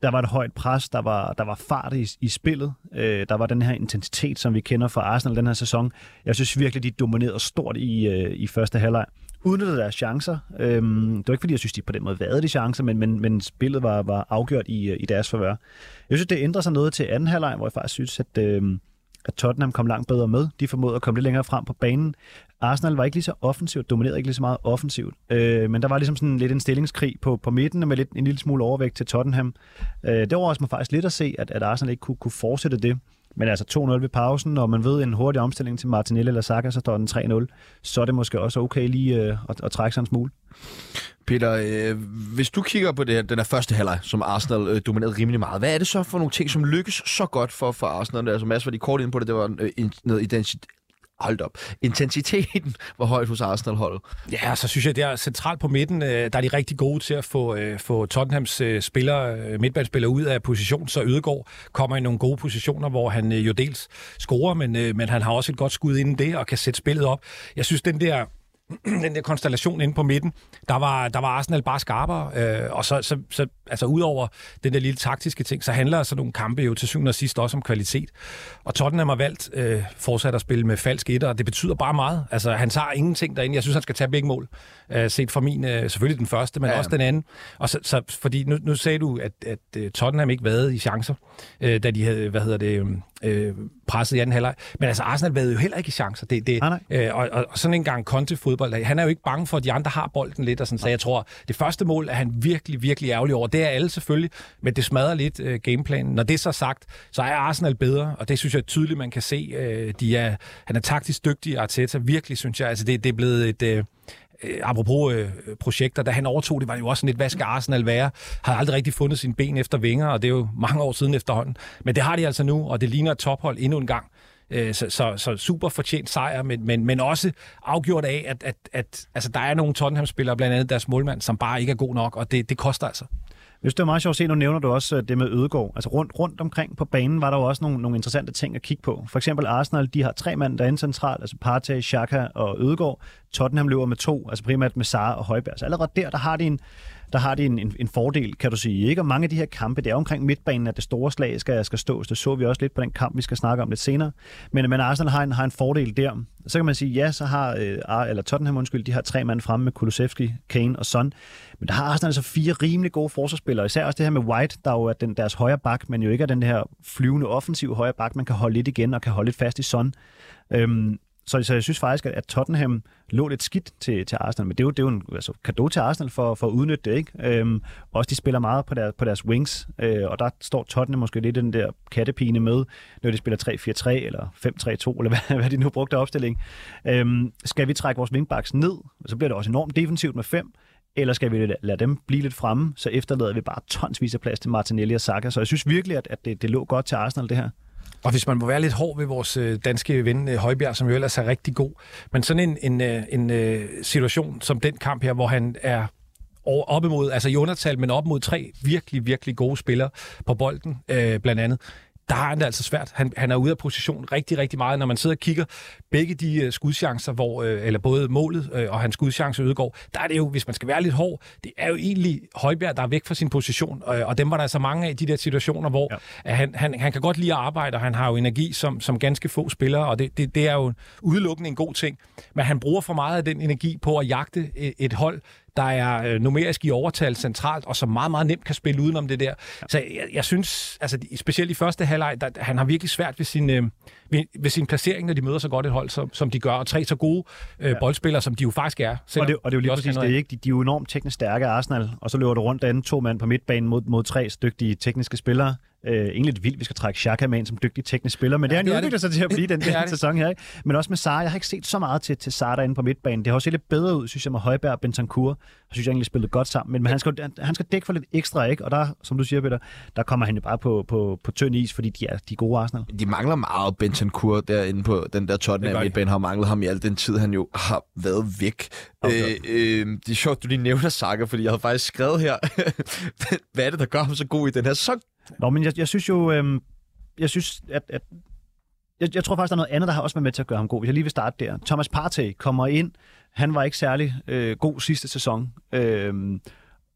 der var et højt pres, der var, der var fart i, i spillet, øh, der var den her intensitet, som vi kender fra Arsenal den her sæson. Jeg synes virkelig, de dominerede stort i, øh, i første halvleg. Udnyttede deres chancer. Øhm, det var ikke, fordi jeg synes, de på den måde vade de chancer, men, men, men spillet var, var afgjort i, øh, i deres forvær. Jeg synes, det ændrer sig noget til anden halvleg, hvor jeg faktisk synes, at, øh, at Tottenham kom langt bedre med. De formåede at komme lidt længere frem på banen. Arsenal var ikke lige så offensivt, dominerede ikke lige så meget offensivt. Øh, men der var ligesom sådan lidt en stillingskrig på, på midten med lidt, en lille smule overvægt til Tottenham. Øh, det overrasker mig faktisk lidt at se, at, at Arsenal ikke kunne, kunne fortsætte det. Men altså 2-0 ved pausen, og man ved en hurtig omstilling til Martinelli eller Saka, så står den 3-0. Så er det måske også okay lige øh, at, at trække sig en smule. Peter, øh, hvis du kigger på det her, den her første halvleg, som Arsenal øh, dominerede rimelig meget, hvad er det så for nogle ting, som lykkes så godt for, for Arsenal? Altså Mads var de kort ind på det, det var øh, noget identitet, hold op, intensiteten var højt hos Arsenal-holdet. Ja, så synes jeg, det er centralt på midten. Øh, der er de rigtig gode til at få, øh, få Tottenhams øh, spillere, midtbandsspillere ud af position, så Ødegaard kommer i nogle gode positioner, hvor han jo dels scorer, men, men han har også et godt skud inden det, og kan sætte spillet op. Jeg synes, den der den der konstellation inde på midten, der var, der var Arsenal bare skarpere, øh, og så, så, så altså udover den der lille taktiske ting, så handler sådan nogle kampe jo til syvende og sidst også om kvalitet. Og Tottenham har valgt øh, fortsat at spille med falsk etter, og det betyder bare meget. Altså han tager ingenting derinde. Jeg synes, han skal tage begge mål. Øh, set fra min, øh, selvfølgelig den første, men ja. også den anden. Og så, så fordi nu, nu sagde du, at, at, at Tottenham ikke været i chancer, øh, da de havde, hvad hedder det, øh, presset i anden halvleg. Men altså, Arsenal havde jo heller ikke i chancer. Det, det, ah, øh, og, og, sådan en gang Conte fodbold, han er jo ikke bange for, at de andre har bolden lidt, og sådan, så jeg tror, det første mål er han virkelig, virkelig ærgerlig over. Det er alle selvfølgelig, men det smadrer lidt øh, gameplanen. Når det er så sagt, så er Arsenal bedre, og det synes jeg tydeligt, man kan se. Øh, de er, han er taktisk dygtig, Arteta, virkelig, synes jeg. Altså, det, det er blevet et... Øh, øh, apropos øh, projekter, da han overtog, det var det jo også sådan lidt, hvad skal Arsenal være? Har aldrig rigtig fundet sine ben efter vinger, og det er jo mange år siden efterhånden. Men det har de altså nu, og det ligner et tophold endnu en gang. Øh, så, så, så super fortjent sejr, men, men, men også afgjort af, at, at, at altså, der er nogle Tottenham-spillere, blandt andet deres målmand, som bare ikke er god nok, og det, det koster altså synes, det var meget sjovt at se, nu nævner du også øh, det med Ødegård. Altså rundt, rundt omkring på banen var der jo også nogle, nogle interessante ting at kigge på. For eksempel Arsenal, de har tre mand derinde centralt, altså Partey, Xhaka og Ødegård. Tottenham løber med to, altså primært med Sara og Højbjerg. Så allerede der, der har de en, der har de en, en, en fordel, kan du sige. Ikke? Og mange af de her kampe, det er omkring midtbanen, at det store slag skal, skal stå. Det så vi også lidt på den kamp, vi skal snakke om lidt senere. Men, men Arsenal har en, har en fordel der. Så kan man sige, ja, så har øh, eller Tottenham, undskyld, de har tre mand fremme med Kulusevski, Kane og Son. Men der har Arsenal altså fire rimelig gode forsvarsspillere. Især også det her med White, der jo er den, deres højre bak, men jo ikke er den her flyvende offensiv højre bak, man kan holde lidt igen og kan holde lidt fast i Son. Øhm, så, så jeg synes faktisk, at Tottenham lå lidt skidt til, til Arsenal, men det er jo, det er jo en altså, kado til Arsenal for, for at udnytte det. Ikke? Øhm, også de spiller meget på, der, på deres wings, øh, og der står Tottenham måske lidt den der kattepine med, når de spiller 3-4-3 eller 5-3-2, eller hvad, hvad de nu brugte opstilling. Øhm, skal vi trække vores wingbacks ned, så bliver det også enormt defensivt med 5, eller skal vi lade dem blive lidt fremme, så efterlader vi bare tonsvis af plads til Martinelli og Saka. Så jeg synes virkelig, at, at det, det lå godt til Arsenal, det her. Og hvis man må være lidt hård ved vores øh, danske ven øh, Højbjerg, som jo ellers er rigtig god, men sådan en, en, øh, en, en situation som den kamp her, hvor han er op imod, altså i undertal, men op mod tre virkelig, virkelig gode spillere på bolden, øh, blandt andet der har han det altså svært. Han, han er ude af position rigtig, rigtig meget. Når man sidder og kigger begge de uh, skudchancer, hvor, uh, eller både målet uh, og hans skudchance udgår, der er det jo, hvis man skal være lidt hård, det er jo egentlig Højbjerg, der er væk fra sin position. Og dem var der så mange af de der situationer, hvor ja. han, han, han kan godt lide at arbejde, og han har jo energi som, som ganske få spillere, og det, det, det er jo udelukkende en god ting. Men han bruger for meget af den energi på at jagte et hold, der er øh, numerisk i overtal centralt, og som meget, meget nemt kan spille udenom det der. Så jeg, jeg synes, altså specielt i første halvleg, der, han har virkelig svært ved sin, øh, ved, ved sin placering, når de møder så godt et hold, som, som de gør, og tre så gode øh, ja. boldspillere, som de jo faktisk er. Og det, og det er jo lige de præcis det, ikke? De, de er jo enormt teknisk stærke Arsenal, og så løber du rundt derinde to mand på midtbanen mod, mod tre dygtige tekniske spillere. Øh, egentlig lidt vildt, vi skal trække Xhaka med ind som dygtig teknisk spiller, men ja, det er en udvikler sig til at blive den her sæson her. Ikke? Men også med Sara, jeg har ikke set så meget til, til Sara derinde på midtbanen. Det har også set lidt bedre ud, synes jeg, med Højberg og Bentancur. Jeg synes jeg egentlig spillet godt sammen, men, men han, skal, han skal dække for lidt ekstra, ikke? Og der, som du siger, Peter, der kommer han jo bare på, på, på tynd is, fordi de er de gode Arsenal. De mangler meget Bentancur derinde på den der Tottenham midtbane, har manglet ham i al den tid, han jo har været væk. Okay. Øh, øh, det er sjovt, du lige nævner Saka, fordi jeg havde faktisk skrevet her, hvad er det, der gør ham så god i den her sæson? Nå, men jeg, jeg synes jo, øhm, jeg synes, at, at jeg, jeg tror faktisk, der er noget andet, der har også været med til at gøre ham god. Hvis jeg lige vil starte der. Thomas Partey kommer ind. Han var ikke særlig øh, god sidste sæson. Øh,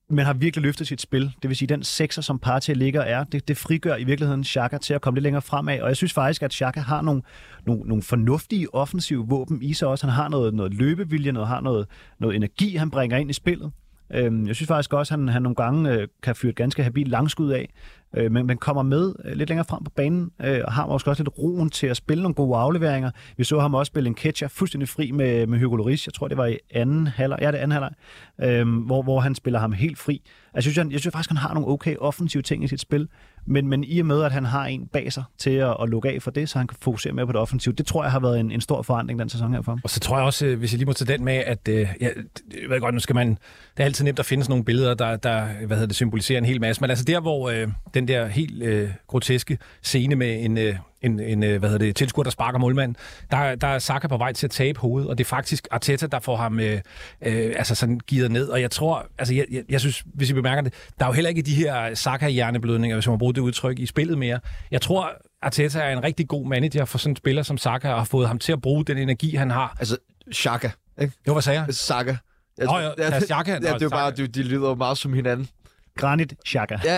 men har virkelig løftet sit spil. Det vil sige, den sekser, som Partey ligger er, det, det frigør i virkeligheden Xhaka til at komme lidt længere fremad. Og jeg synes faktisk, at Xhaka har nogle, nogle, nogle fornuftige offensive våben i sig også. Han har noget, noget løbevilje, noget, har noget, noget energi, han bringer ind i spillet. Øhm, jeg synes faktisk også, at han, han nogle gange øh, kan fyre et ganske habilt langskud af, øh, men, men kommer med øh, lidt længere frem på banen, øh, og har måske også lidt roen til at spille nogle gode afleveringer. Vi så ham også spille en catcher fuldstændig fri med, med Hugo Lloris. Jeg tror, det var i anden halvleg. Ja, det er anden halvleg. Øh, hvor, hvor han spiller ham helt fri. Altså, jeg synes, jeg, jeg synes faktisk, han har nogle okay offensive ting i sit spil, men, men i og med, at han har en bag sig til at, at lukke af for det, så han kan fokusere mere på det offensive, det tror jeg har været en, en stor forandring den sæson her for ham. Og så tror jeg også, øh, hvis jeg lige må tage den med, at øh, ja, jeg ved godt, nu skal man, det er altid nemt at finde sådan nogle billeder, der, der hvad hedder det, symboliserer en hel masse, men altså der, hvor øh, den der helt øh, groteske scene med en, øh, en, en øh, hvad hedder det, tilskuer, der sparker målmanden. Der, der er Saka på vej til at tabe hovedet, og det er faktisk Arteta, der får ham øh, øh, altså sådan givet ned. Og jeg tror, altså jeg, jeg, jeg synes, hvis I bemærker det, der er jo heller ikke de her Saka-hjerneblødninger, hvis man bruger det udtryk, i spillet mere. Jeg tror, Arteta er en rigtig god manager for sådan en spiller som Saka, og har fået ham til at bruge den energi, han har. Altså, Saka, ikke? Jo, hvad sagde jeg? Saka. Jeg, Nå, ja, ja, Xhaka. Ja, det er bare, de, de lyder jo meget som hinanden. Granit Xhaka. Ja,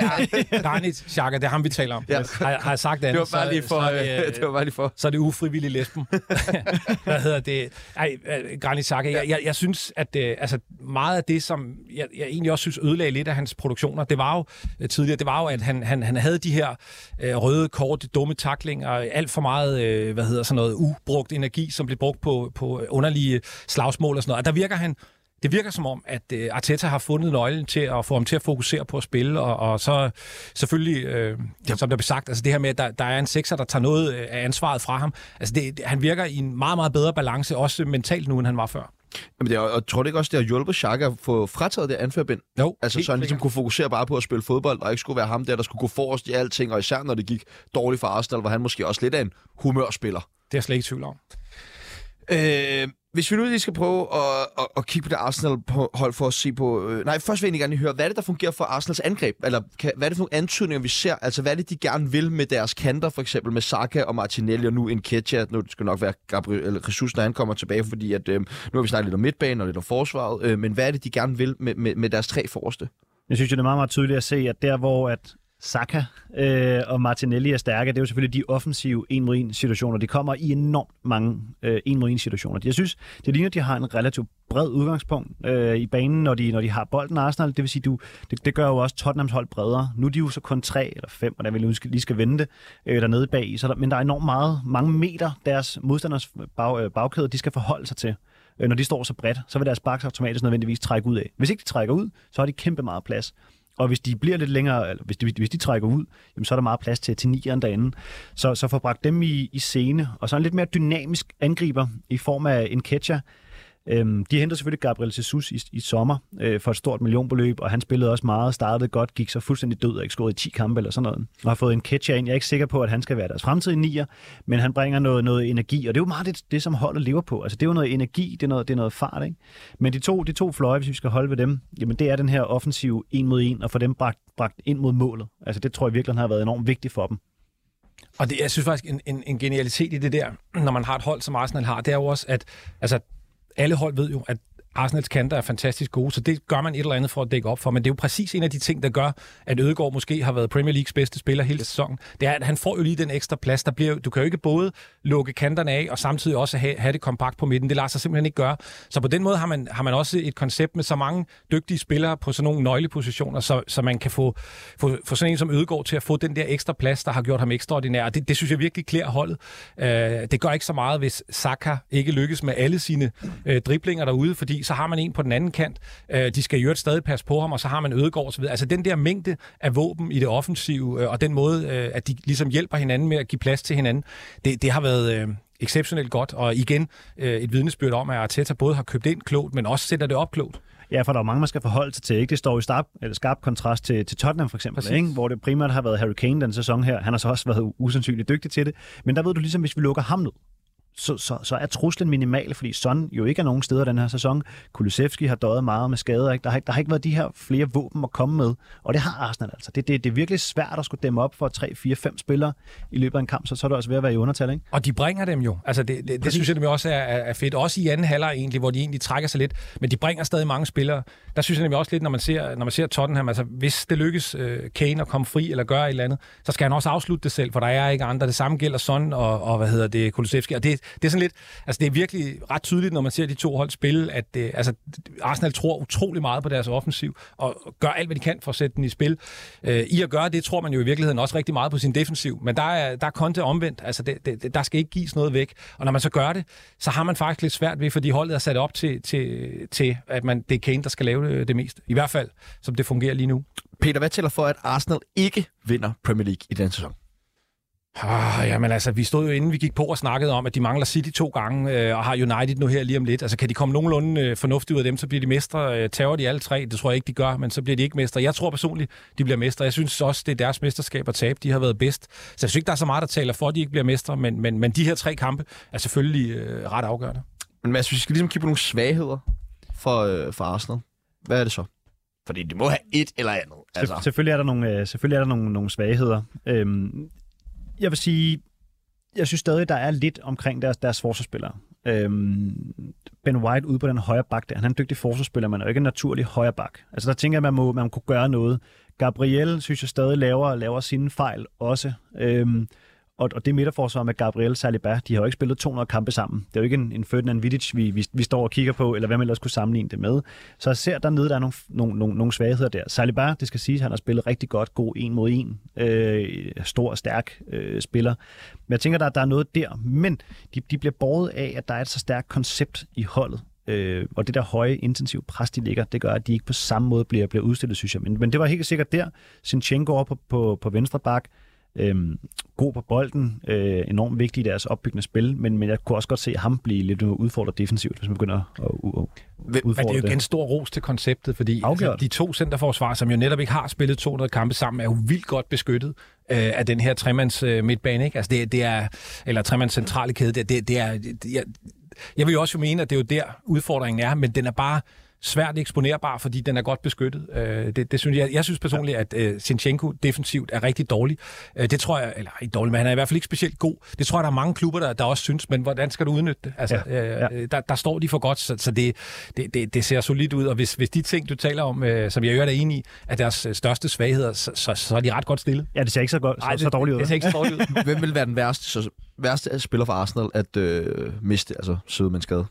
ja. Granit Xhaka, det er ham, vi taler om. Ja. Har, har jeg sagt det Det var bare lige for. Så, så det, det var bare lige for. Så er det ufrivillig lesben. Hvad hedder det? Ej, Granit Xhaka. Jeg, jeg, jeg synes, at det, altså, meget af det, som jeg, jeg egentlig også synes ødelagde lidt af hans produktioner, det var jo øh, tidligere, det var jo, at han, han, han havde de her øh, røde kort, dumme taklinger, alt for meget, øh, hvad hedder sådan noget, ubrugt energi, som blev brugt på, på underlige slagsmål og sådan noget. Og der virker han det virker som om, at uh, Arteta har fundet nøglen til at få ham til at fokusere på at spille, og, og så selvfølgelig, øh, ja. som der blev sagt, altså det her med, at der, der er en sekser, der tager noget øh, af ansvaret fra ham. Altså det, han virker i en meget, meget bedre balance, også mentalt nu, end han var før. Jamen det er, og tror du ikke også, det har hjulpet Xhaka at få frataget det anførbind? Jo, Altså så han ligesom kunne fokusere bare på at spille fodbold, og ikke skulle være ham der, der skulle gå forrest i alting, og især når det gik dårligt for Arsenal, var han måske også lidt af en humørspiller. Det er jeg slet ikke i tvivl om. Øh, hvis vi nu lige skal prøve at, at, at kigge på det Arsenal-hold for at se på... Øh, nej, først vil jeg egentlig gerne høre, hvad er det, der fungerer for Arsenals angreb? Eller kan, hvad er det for nogle antydninger, vi ser? Altså, hvad er det, de gerne vil med deres kanter, for eksempel med Saka og Martinelli, og nu en Ketcha. Nu skal nok være Gabriel eller Jesus, når han kommer tilbage, fordi at, øh, nu har vi snakket lidt om midtbanen og lidt om forsvaret. Øh, men hvad er det, de gerne vil med, med, med deres tre forreste? Jeg synes jo, det er meget, meget tydeligt at se, at der, hvor at Saka øh, og Martinelli er stærke, det er jo selvfølgelig de offensive en mod en situationer. De kommer i enormt mange øh, en mod en situationer. Jeg synes, det ligner, at de har en relativt bred udgangspunkt øh, i banen, når de, når de har bolden Arsenal. Det vil sige, du, det, det gør jo også Tottenhams hold bredere. Nu er de jo så kun tre eller fem, og der vil lige skal vente øh, dernede bag. Så der, men der er enormt meget, mange meter, deres modstanders bag, øh, bagkæde, de skal forholde sig til øh, når de står så bredt, så vil deres baks automatisk nødvendigvis trække ud af. Hvis ikke de trækker ud, så har de kæmpe meget plads. Og hvis de bliver lidt længere, eller hvis de, hvis de trækker ud, jamen, så er der meget plads til, til nieren derinde. Så, så får bragt dem i, i scene, og så en lidt mere dynamisk angriber i form af en catcher, Øhm, de hentede selvfølgelig Gabriel Jesus i, i sommer øh, for et stort millionbeløb, og han spillede også meget, startede godt, gik så fuldstændig død og ikke scoret i 10 kampe eller sådan noget. Og har fået en catcher ind. Jeg er ikke sikker på, at han skal være deres fremtidige nier, men han bringer noget, noget energi, og det er jo meget det, det, som holdet lever på. Altså det er jo noget energi, det er noget, det er noget fart, ikke? Men de to, de to fløje, hvis vi skal holde ved dem, jamen det er den her offensiv en mod en, og få dem bragt, bragt ind mod målet. Altså det tror jeg virkelig har været enormt vigtigt for dem. Og det, jeg synes faktisk, en, en, en genialitet i det der, når man har et hold, som Arsenal har, det er jo også, at altså, alle hold ved jo, at Arsenals kanter er fantastisk gode, så det gør man et eller andet for at dække op for. Men det er jo præcis en af de ting, der gør, at Ødegaard måske har været Premier Leagues bedste spiller hele sæsonen. Det er, at han får jo lige den ekstra plads. Der bliver, du kan jo ikke både lukke kanterne af, og samtidig også have, have det kompakt på midten. Det lader sig simpelthen ikke gøre. Så på den måde har man, har man også et koncept med så mange dygtige spillere på sådan nogle nøglepositioner, så, så man kan få, få, få sådan en som Ødegaard til at få den der ekstra plads, der har gjort ham ekstraordinær. Det, det synes jeg virkelig klæder holdet. Uh, det gør ikke så meget, hvis Saka ikke lykkes med alle sine uh, driblinger derude, fordi så har man en på den anden kant. Øh, de skal jo stadig passe på ham, og så har man Ødegård osv. Altså den der mængde af våben i det offensive, øh, og den måde, øh, at de ligesom hjælper hinanden med at give plads til hinanden, det, det har været... Øh, exceptionelt godt, og igen øh, et vidnesbyrd om, at Arteta både har købt ind klogt, men også sætter det op klogt. Ja, for der er mange, man skal forholde sig til. Ikke? Det står i skarp, eller skarp kontrast til, til Tottenham for eksempel, ikke? hvor det primært har været Harry Kane den sæson her. Han har så også været usandsynligt dygtig til det. Men der ved du ligesom, hvis vi lukker ham ned, så, så, så er truslen minimal, fordi Son jo ikke er nogen steder den her sæson. Kulusevski har døjet meget med skader. Ikke? Der, har, der har ikke været de her flere våben at komme med, og det har Arsenal altså. Det, det, det er virkelig svært at skulle dæmme op for 3, 4, 5 spillere i løbet af en kamp, så, så er det også ved at være i undertal. Ikke? Og de bringer dem jo. Altså det, det, det synes jeg nemlig også er, er fedt. Også i anden halvleg egentlig, hvor de egentlig trækker sig lidt, men de bringer stadig mange spillere. Der synes jeg nemlig også lidt, når man ser, når man ser Tottenham, altså hvis det lykkes uh, Kane at komme fri eller gøre et eller andet, så skal han også afslutte det selv, for der er ikke andre. Det samme gælder Son og, og hvad hedder det, Kulusevski. Og det, det er sådan lidt, Altså, det er virkelig ret tydeligt, når man ser de to hold spille, at det, altså, Arsenal tror utrolig meget på deres offensiv, og gør alt, hvad de kan for at sætte den i spil. Øh, I at gøre det, tror man jo i virkeligheden også rigtig meget på sin defensiv, men der er, der er konte omvendt. Altså, det, det, der skal ikke gives noget væk. Og når man så gør det, så har man faktisk lidt svært ved, fordi holdet er sat op til, til, til at man, det er Kane, der skal lave det, det meste. I hvert fald, som det fungerer lige nu. Peter, hvad tæller for, at Arsenal ikke vinder Premier League i den sæson? Ah, jamen altså, vi stod jo inden vi gik på og snakkede om, at de mangler City to gange, øh, og har United nu her lige om lidt. Altså, kan de komme nogenlunde øh, fornuftigt ud af dem, så bliver de mestre. Øh, tager de alle tre? Det tror jeg ikke, de gør, men så bliver de ikke mestre. Jeg tror personligt, de bliver mestre. Jeg synes også, det er deres mesterskab at tabe. De har været bedst. Så jeg synes ikke, der er så meget, der taler for, at de ikke bliver mestre, men, men, men de her tre kampe er selvfølgelig øh, ret afgørende. Men Mads, hvis vi skal ligesom kigge på nogle svagheder for, øh, for Arsenal, hvad er det så? Fordi de må have et eller andet. Altså. Selvfølgelig er der nogle, øh, selvfølgelig er der nogle, nogle svagheder. Øhm, jeg vil sige, jeg synes stadig, der er lidt omkring deres, deres forsvarsspillere. Øhm, ben White ude på den højre bak der, han er en dygtig forsvarsspiller, men er jo ikke en naturlig højre bak. Altså der tænker jeg, man må, man må kunne gøre noget. Gabriel synes jeg stadig laver, laver sine fejl også. Øhm, og, og det midterforsvar med Gabriel Saliba, de har jo ikke spillet 200 kampe sammen. Det er jo ikke en, en Ferdinand Vidic, vi, vi, vi står og kigger på, eller hvad man ellers kunne sammenligne det med. Så jeg ser dernede, der er nogle, nogle, nogle, nogle svagheder der. Saliba, det skal siges, han har spillet rigtig godt, god en mod en, øh, stor og stærk øh, spiller. Men jeg tænker, der, der er noget der. Men de, de bliver båret af, at der er et så stærkt koncept i holdet. Øh, og det der høje, intensive pres, de ligger, det gør, at de ikke på samme måde bliver, bliver udstillet, synes jeg. Men, men det var helt sikkert der. Sinchenko over på, på, på venstre bak, Øhm, god på bolden, øh, enormt vigtig i deres opbyggende spil, men, men jeg kunne også godt se ham blive lidt udfordret defensivt, hvis man begynder at, udfordre Men det er jo igen stor ros til konceptet, fordi altså, de to centerforsvar, som jo netop ikke har spillet 200 kampe sammen, er jo vildt godt beskyttet øh, af den her tremands øh, midtbane. Ikke? Altså det, det er, eller tremands centrale kæde, det, det, det er... Det, jeg, jeg vil jo også mene, at det er jo der udfordringen er, men den er bare svært eksponerbar, fordi den er godt beskyttet. Øh, det, det synes jeg, jeg synes personligt, at øh, Sinchenko defensivt er rigtig dårlig. Øh, det tror jeg, eller ikke dårlig, men han er i hvert fald ikke specielt god. Det tror jeg, der er mange klubber, der, der også synes, men hvordan skal du udnytte det? Altså, ja, ja. Øh, der, der står de for godt, så, så det, det, det, det ser solidt ud, og hvis, hvis de ting, du taler om, øh, som jeg jo er enig i, er deres øh, største svagheder, så, så, så er de ret godt stillet. Ja, det ser ikke så, godt, så, Ej, det, så dårligt ud. Det ser ikke så dårligt ud. Hvem vil være den værste, så, værste spiller for Arsenal at øh, miste, altså søde med skade?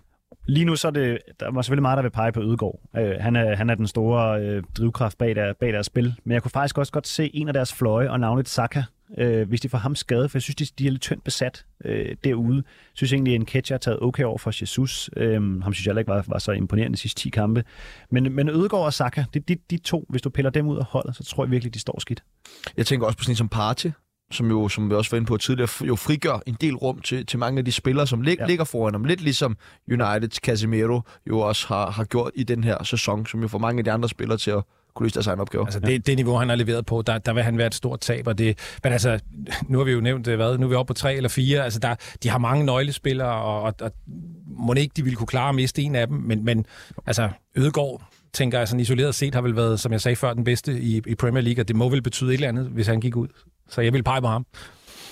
Lige nu så er det, der var selvfølgelig meget, der vil pege på Ødegård. Øh, han, er, han er den store øh, drivkraft bag, der, bag deres spil. Men jeg kunne faktisk også godt se en af deres fløje, og navnet Saka, øh, hvis de får ham skadet, for jeg synes, de, de er lidt tyndt besat øh, derude. Jeg synes egentlig, at en catcher har taget okay over for Jesus. Øh, ham synes jeg ikke var, var så imponerende de sidste 10 kampe. Men, men Ødegaard og Saka, det, de, de to, hvis du piller dem ud af holdet, så tror jeg virkelig, de står skidt. Jeg tænker også på sådan en som Party, som jo, som vi også var inde på tidligere, jo frigør en del rum til, til mange af de spillere, som lig, ja. ligger foran dem. Lidt ligesom Uniteds Casemiro jo også har, har gjort i den her sæson, som jo får mange af de andre spillere til at kunne løse deres egen opgave. Altså det, det niveau, han har leveret på, der, der vil han være et stort tab. Og det, men altså, nu har vi jo nævnt, hvad, nu er vi oppe på tre eller fire. Altså der, de har mange nøglespillere, og, og, og må ikke de ville kunne klare at miste en af dem. Men, men altså, Ødegaard, tænker jeg sådan isoleret set, har vel været, som jeg sagde før, den bedste i, i Premier League, og det må vel betyde et eller andet, hvis han gik ud. Så jeg vil pege på ham.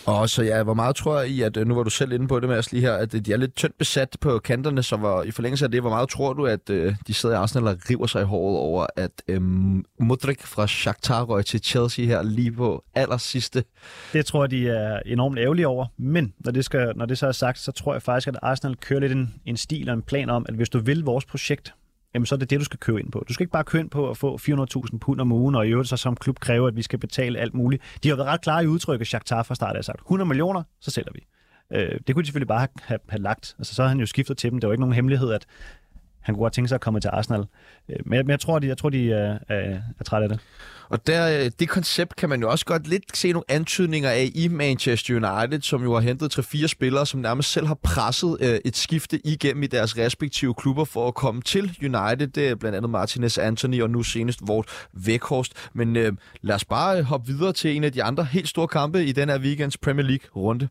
Og så ja, hvor meget tror jeg i, at øh, nu var du selv inde på det med os lige her, at de er lidt tyndt besat på kanterne, så var, i forlængelse af det, hvor meget tror du, at øh, de sidder i Arsenal og river sig i håret over, at øh, Mudrik fra Shakhtar røg til Chelsea her lige på aller sidste? Det tror jeg, de er enormt ærgerlige over, men når det, skal, når det så er sagt, så tror jeg faktisk, at Arsenal kører lidt en, en stil og en plan om, at hvis du vil vores projekt, jamen så er det det, du skal købe ind på. Du skal ikke bare købe ind på at få 400.000 pund om ugen, og i øvrigt så som klub kræver, at vi skal betale alt muligt. De har været ret klare i udtrykket, Shakhtar fra start af sagt, 100 millioner, så sælger vi. Øh, det kunne de selvfølgelig bare have, have, have lagt. Altså, så har han jo skiftet til dem. Det var ikke nogen hemmelighed, at han kunne godt tænke sig at komme til Arsenal. Øh, men men, men jeg tror, de, jeg tror, de er, er, er trætte af det. Og der, øh, det koncept kan man jo også godt lidt se nogle antydninger af i Manchester United, som jo har hentet 3-4 spillere, som nærmest selv har presset øh, et skifte igennem i deres respektive klubber for at komme til United. Det er blandt andet Martinez Anthony og nu senest Vort Weghorst. Men øh, lad os bare hoppe videre til en af de andre helt store kampe i den her weekends Premier League-runde.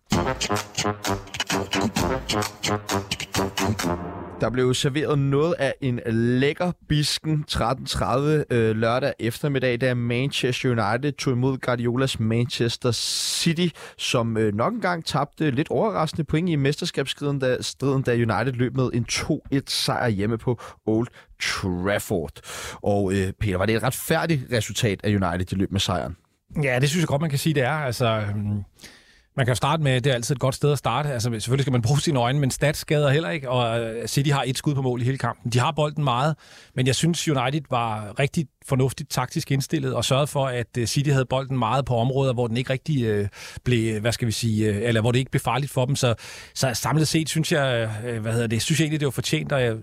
Der blev serveret noget af en lækker bisken 13.30 øh, lørdag eftermiddag, da Manchester United tog imod Guardiolas Manchester City, som øh, nok engang tabte lidt overraskende point i mesterskabsstriden, da, striden, da United løb med en 2-1 sejr hjemme på Old Trafford. Og øh, Peter, var det et retfærdigt resultat af United, de løb med sejren? Ja, det synes jeg godt, man kan sige, det er. Altså, øh man kan jo starte med, det er altid et godt sted at starte. Altså, selvfølgelig skal man bruge sine øjne, men stats skader heller ikke, og øh, City har et skud på mål i hele kampen. De har bolden meget, men jeg synes, United var rigtig fornuftigt taktisk indstillet og sørgede for, at øh, City havde bolden meget på områder, hvor den ikke rigtig øh, blev, øh, hvad skal vi sige, øh, eller hvor det ikke blev farligt for dem. Så, så samlet set synes jeg, øh, hvad hedder det, synes jeg egentlig, det var fortjent, og jeg, øh,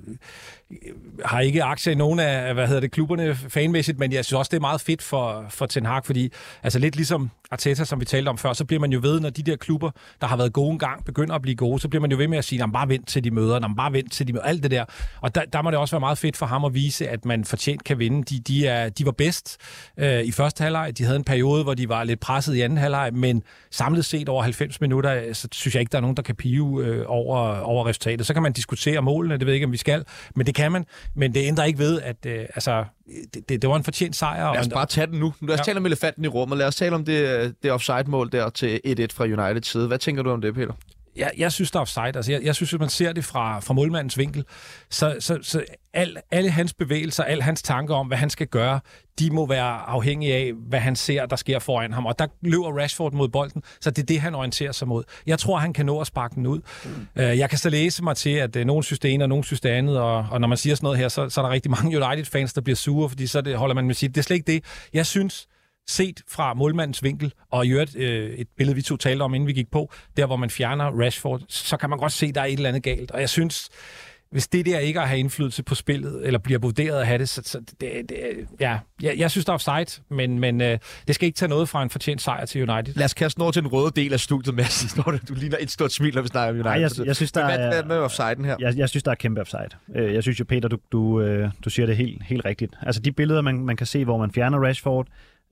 har ikke aktier i nogen af, hvad hedder det, klubberne fanmæssigt, men jeg synes også, det er meget fedt for, for Ten Hag, fordi altså lidt ligesom Arteta, som vi talte om før, så bliver man jo ved, når de der klubber, der har været gode en gang, begynder at blive gode, så bliver man jo ved med at sige, bare vent til de møder, bare vent til de møder, alt det der. Og der, der må det også være meget fedt for ham at vise, at man fortjent kan vinde. De, de, er, de var bedst øh, i første halvleg. De havde en periode, hvor de var lidt presset i anden halvleg, men samlet set over 90 minutter, så synes jeg ikke, der er nogen, der kan pive øh, over, over resultatet. Så kan man diskutere målene, det ved jeg ikke, om vi skal, men det kan man. Men det ændrer ikke ved, at øh, altså, det, det, det var en fortjent sejr. Lad os bare tage den nu. Lad os ja. tale om elefanten i rummet. Lad os tale om det, det offside-mål der til 1-1 fra United side. Hvad tænker du om det, Peter? Jeg, jeg synes, der er offside. Altså, jeg, jeg synes, hvis man ser det fra, fra målmandens vinkel, så, så, så al, alle hans bevægelser, alle hans tanker om, hvad han skal gøre, de må være afhængige af, hvad han ser, der sker foran ham. Og der løber Rashford mod bolden, så det er det, han orienterer sig mod. Jeg tror, han kan nå at sparke den ud. Mm. Jeg kan så læse mig til, at uh, nogen synes det ene, og nogen synes det andet, og, og når man siger sådan noget her, så, så er der rigtig mange United-fans, der bliver sure, fordi så det, holder man med sige, det er slet ikke det. Jeg synes, set fra målmandens vinkel, og i øvrigt øh, et billede, vi to talte om, inden vi gik på, der hvor man fjerner Rashford, så kan man godt se, at der er et eller andet galt. Og jeg synes, hvis det der ikke at have indflydelse på spillet, eller bliver vurderet at have det, så, så det, det, ja, jeg, jeg synes, der er offside, men, men øh, det skal ikke tage noget fra en fortjent sejr til United. Lad os kaste over til den røde del af studiet, Mads. Når du ligner et stort smil, når vi snakker om United. Nej, jeg, jeg, synes, der hvad, er, hvad med offsiden her? Jeg, jeg synes, der er kæmpe offside. Øh, jeg synes jo, Peter, du, du, øh, du siger det helt, helt rigtigt. Altså de billeder, man, man kan se, hvor man fjerner Rashford,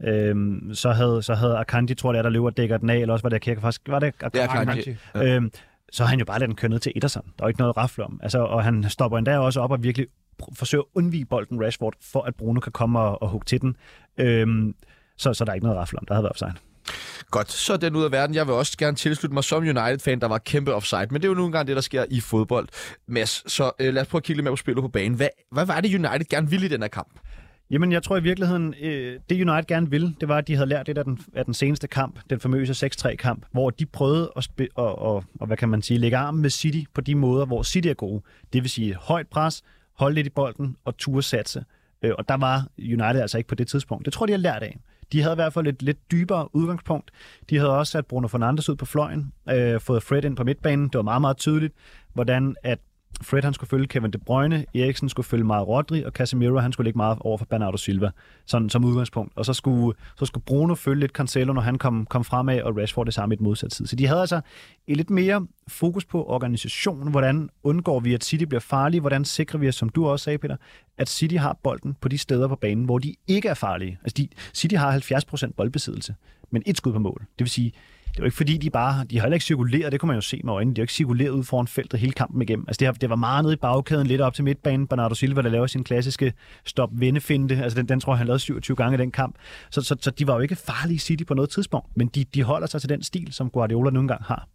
Øhm, så havde, så havde Akanji, tror jeg, der løber og dækker den af, eller også var det Kirke faktisk, var det Akanji? Det er Akanji. Ja. Øhm, så har han jo bare ladet den køre ned til Ederson. Der er jo ikke noget rafle om. Altså, og han stopper endda også op og virkelig pr- forsøger at undvige bolden Rashford, for at Bruno kan komme og, og hugge til den. Øhm, så, så der er ikke noget rafle om. Der havde været offside. Godt, så er den ud af verden. Jeg vil også gerne tilslutte mig som United-fan, der var kæmpe offside. Men det er jo nogle gange det, der sker i fodbold. Mads, så øh, lad os prøve at kigge lidt mere på spillet på banen. Hvad, hvad var det, United gerne ville i den her kamp? Jamen, jeg tror i virkeligheden, øh, det United gerne ville, det var, at de havde lært det af den, af den seneste kamp, den famøse 6-3-kamp, hvor de prøvede at, spi- og, og, og, hvad kan man sige, lægge armen med City på de måder, hvor City er gode. Det vil sige højt pres, holde lidt i bolden og ture satse. Øh, og der var United altså ikke på det tidspunkt. Det tror de har lært af. De havde i hvert fald et lidt dybere udgangspunkt. De havde også sat Bruno Fernandes ud på fløjen, øh, fået Fred ind på midtbanen. Det var meget, meget tydeligt, hvordan at Fred han skulle følge Kevin De Bruyne, Eriksen skulle følge meget Rodri, og Casemiro han skulle ligge meget over for Bernardo Silva, sådan som udgangspunkt. Og så skulle, så skulle Bruno følge lidt Cancelo, når han kom, kom fremad, og Rashford det samme i et modsat tid. Så de havde altså et lidt mere fokus på organisationen, hvordan undgår vi, at City bliver farlige, hvordan sikrer vi os, som du også sagde, Peter, at City har bolden på de steder på banen, hvor de ikke er farlige. Altså de, City har 70% boldbesiddelse, men et skud på mål. Det vil sige, det er jo ikke fordi, de bare, de har heller ikke cirkuleret, det kunne man jo se med øjnene, de har ikke cirkuleret ud foran feltet hele kampen igennem. Altså det, har, det var meget nede i bagkæden, lidt op til midtbanen. Bernardo Silva, der laver sin klassiske stop vendefinde altså den, den tror jeg, han lavede 27 gange i den kamp. Så, så, så de var jo ikke farlige City på noget tidspunkt, men de, de holder sig til den stil, som Guardiola nogle gange har.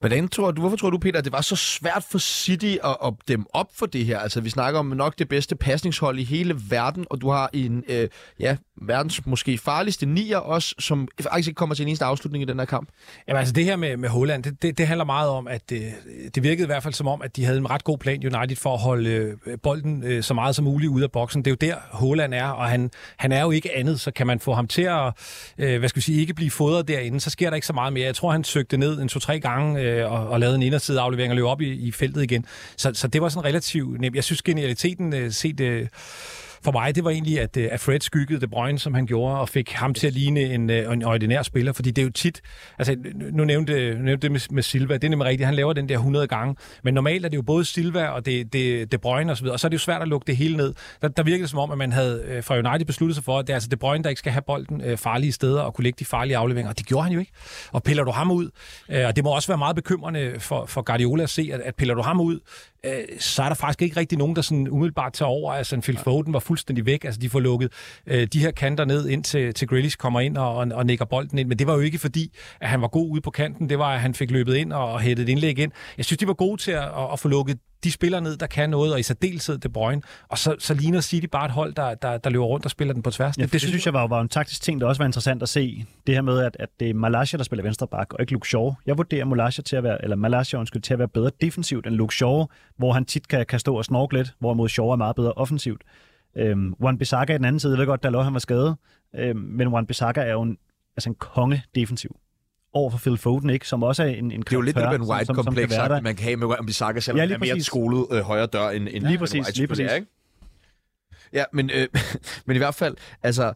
Hvordan tror du, hvorfor tror du, Peter, at det var så svært for City at, at dem op for det her? Altså, vi snakker om nok det bedste pasningshold i hele verden, og du har en, øh, ja, verdens måske farligste nier også, som faktisk ikke kommer til en eneste afslutning i den her kamp. Jamen altså, det her med, med Holland, det, det, det handler meget om, at det, det virkede i hvert fald som om, at de havde en ret god plan United for at holde øh, bolden øh, så meget som muligt ude af boksen. Det er jo der, Holland er, og han, han er jo ikke andet, så kan man få ham til at, øh, hvad skal vi sige, ikke blive fodret derinde, så sker der ikke så meget mere. Jeg tror, han søgte ned en to-tre gange øh, og, og lavede en inderside aflevering og løb op i, i feltet igen. Så, så det var sådan relativt nemt. Jeg synes, genialiteten øh, set... Øh, for mig, det var egentlig, at, at Fred skyggede De Bruyne, som han gjorde, og fik ham til at ligne en, en ordinær spiller, fordi det er jo tit, altså nu nævnte, nu nævnte det med, med Silva, det er nemlig rigtigt, han laver den der 100 gange, men normalt er det jo både Silva og det, det, De Bruyne og så videre, og så er det jo svært at lukke det hele ned. Der, der virker det som om, at man havde fra United besluttet sig for, at det er altså De Bruyne, der ikke skal have bolden farlige steder og kunne lægge de farlige afleveringer, og det gjorde han jo ikke. Og piller du ham ud, og det må også være meget bekymrende for, for Guardiola at se, at, at piller du ham ud, så er der faktisk ikke rigtig nogen, der sådan umiddelbart tager over. Altså, en Phil Foden var fuldstændig væk. Altså, de får lukket øh, de her kanter ned, ind til, til Grealish kommer ind og, og, og nikker bolden ind. Men det var jo ikke fordi, at han var god ude på kanten. Det var, at han fik løbet ind og, hættet indlæg ind. Jeg synes, de var gode til at, at, at få lukket de spiller ned, der kan noget, og i særdeleshed De Bruyne. Og så, så ligner City bare et hold, der, der, der løber rundt og spiller den på tværs. Ja, det, det, synes jeg var, var en taktisk ting, der også var interessant at se. Det her med, at, at det er Malaysia, der spiller venstre bak, og ikke Luke Shaw. Jeg vurderer Malaysia til at være, eller Malaysia, undskyld, til at være bedre defensivt end Luke Shaw, hvor han tit kan, kan stå og snorke lidt, hvorimod Shaw er meget bedre offensivt. Øhm, Juan Bissaka i den anden side, jeg ved godt, der han var skadet, øhm, men Juan Bissaka er jo en, altså en konge defensiv over for Phil Foden, ikke? som også er en, en Det er jo lidt tør, en white kompleks man kan have med Bissaka, selvom Ja, han er mere skolet øh, højre dør end, end Lige præcis, White lige præcis. ikke? Ja, men, øh, men i hvert fald, altså,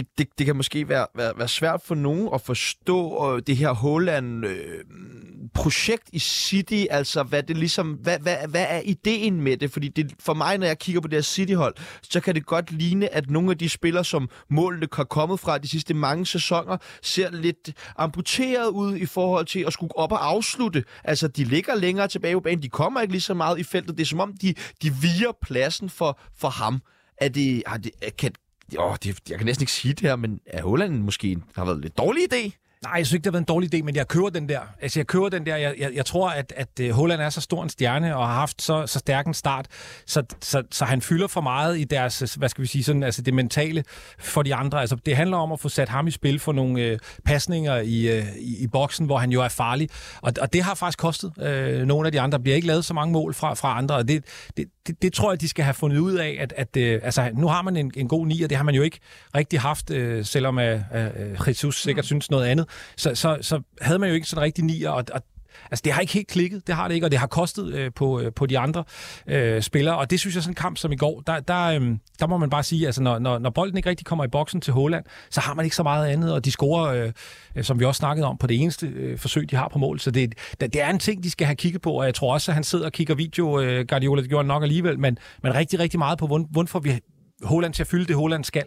det, det, det kan måske være, være, være svært for nogen at forstå øh, det her Holland-projekt øh, i City, altså hvad det ligesom, hvad, hvad, hvad er ideen med det? Fordi det, for mig, når jeg kigger på det her City-hold, så kan det godt ligne, at nogle af de spillere, som målene har kommet fra de sidste mange sæsoner, ser lidt amputeret ud i forhold til at skulle op og afslutte. Altså, de ligger længere tilbage på banen, de kommer ikke lige så meget i feltet. Det er som om, de, de viger pladsen for, for ham. Er det, har det, kan, åh, det, jeg kan næsten ikke sige det her, men er Holland måske har været en lidt dårlig idé? Nej, jeg synes ikke, det har været en dårlig idé, men jeg kører den der. Altså, jeg kører den der. Jeg, jeg, jeg tror, at, at øh, Holland er så stor en stjerne og har haft så, så stærk en start, så, så, så han fylder for meget i deres, øh, hvad skal vi sige, sådan, altså det mentale for de andre. Altså, det handler om at få sat ham i spil for nogle øh, pasninger i, øh, i, i boksen, hvor han jo er farlig. Og, og det har faktisk kostet øh, nogle af de andre. Bliver ikke lavet så mange mål fra, fra andre, og det, det, det, det tror jeg, de skal have fundet ud af, at, at øh, altså, nu har man en, en god nier, det har man jo ikke rigtig haft, øh, selvom øh, øh, øh Jesus sikkert synes noget andet. Så, så, så havde man jo ikke sådan rigtig nier, og, og Altså, det har ikke helt klikket, det har det ikke, og det har kostet øh, på, øh, på de andre øh, spillere, og det synes jeg sådan en kamp som i går, der, der, øh, der må man bare sige, altså når, når, når bolden ikke rigtig kommer i boksen til Holland, så har man ikke så meget andet, og de scorer, øh, som vi også snakkede om, på det eneste øh, forsøg, de har på mål, så det, det, det er en ting, de skal have kigget på, og jeg tror også, at han sidder og kigger video, øh, Guardiola, det gjorde han nok alligevel, men, men rigtig, rigtig meget på, hvordan, hvordan får vi Holland til at fylde det, Holland skal.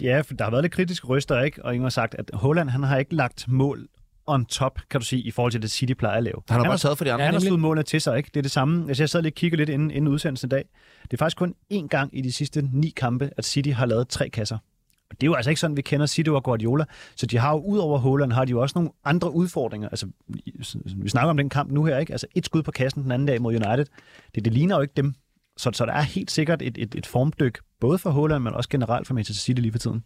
Ja, for der har været lidt kritiske røster, ikke? Og ingen har sagt, at Holland han har ikke lagt mål on top, kan du sige, i forhold til det City plejer at lave. Han har bare taget for de andre. Han har slået målene til sig, ikke? Det er det samme. Altså, jeg sad lige og kiggede lidt inden, inden udsendelsen i dag. Det er faktisk kun én gang i de sidste ni kampe, at City har lavet tre kasser. Og det er jo altså ikke sådan, vi kender City og Guardiola. Så de har jo, ud over Haaland, har de jo også nogle andre udfordringer. Altså, vi snakker om den kamp nu her, ikke? Altså, et skud på kassen den anden dag mod United. Det, det ligner jo ikke dem. Så, så der er helt sikkert et, et, et formdyk, både for Haaland, men også generelt for Manchester City lige for tiden.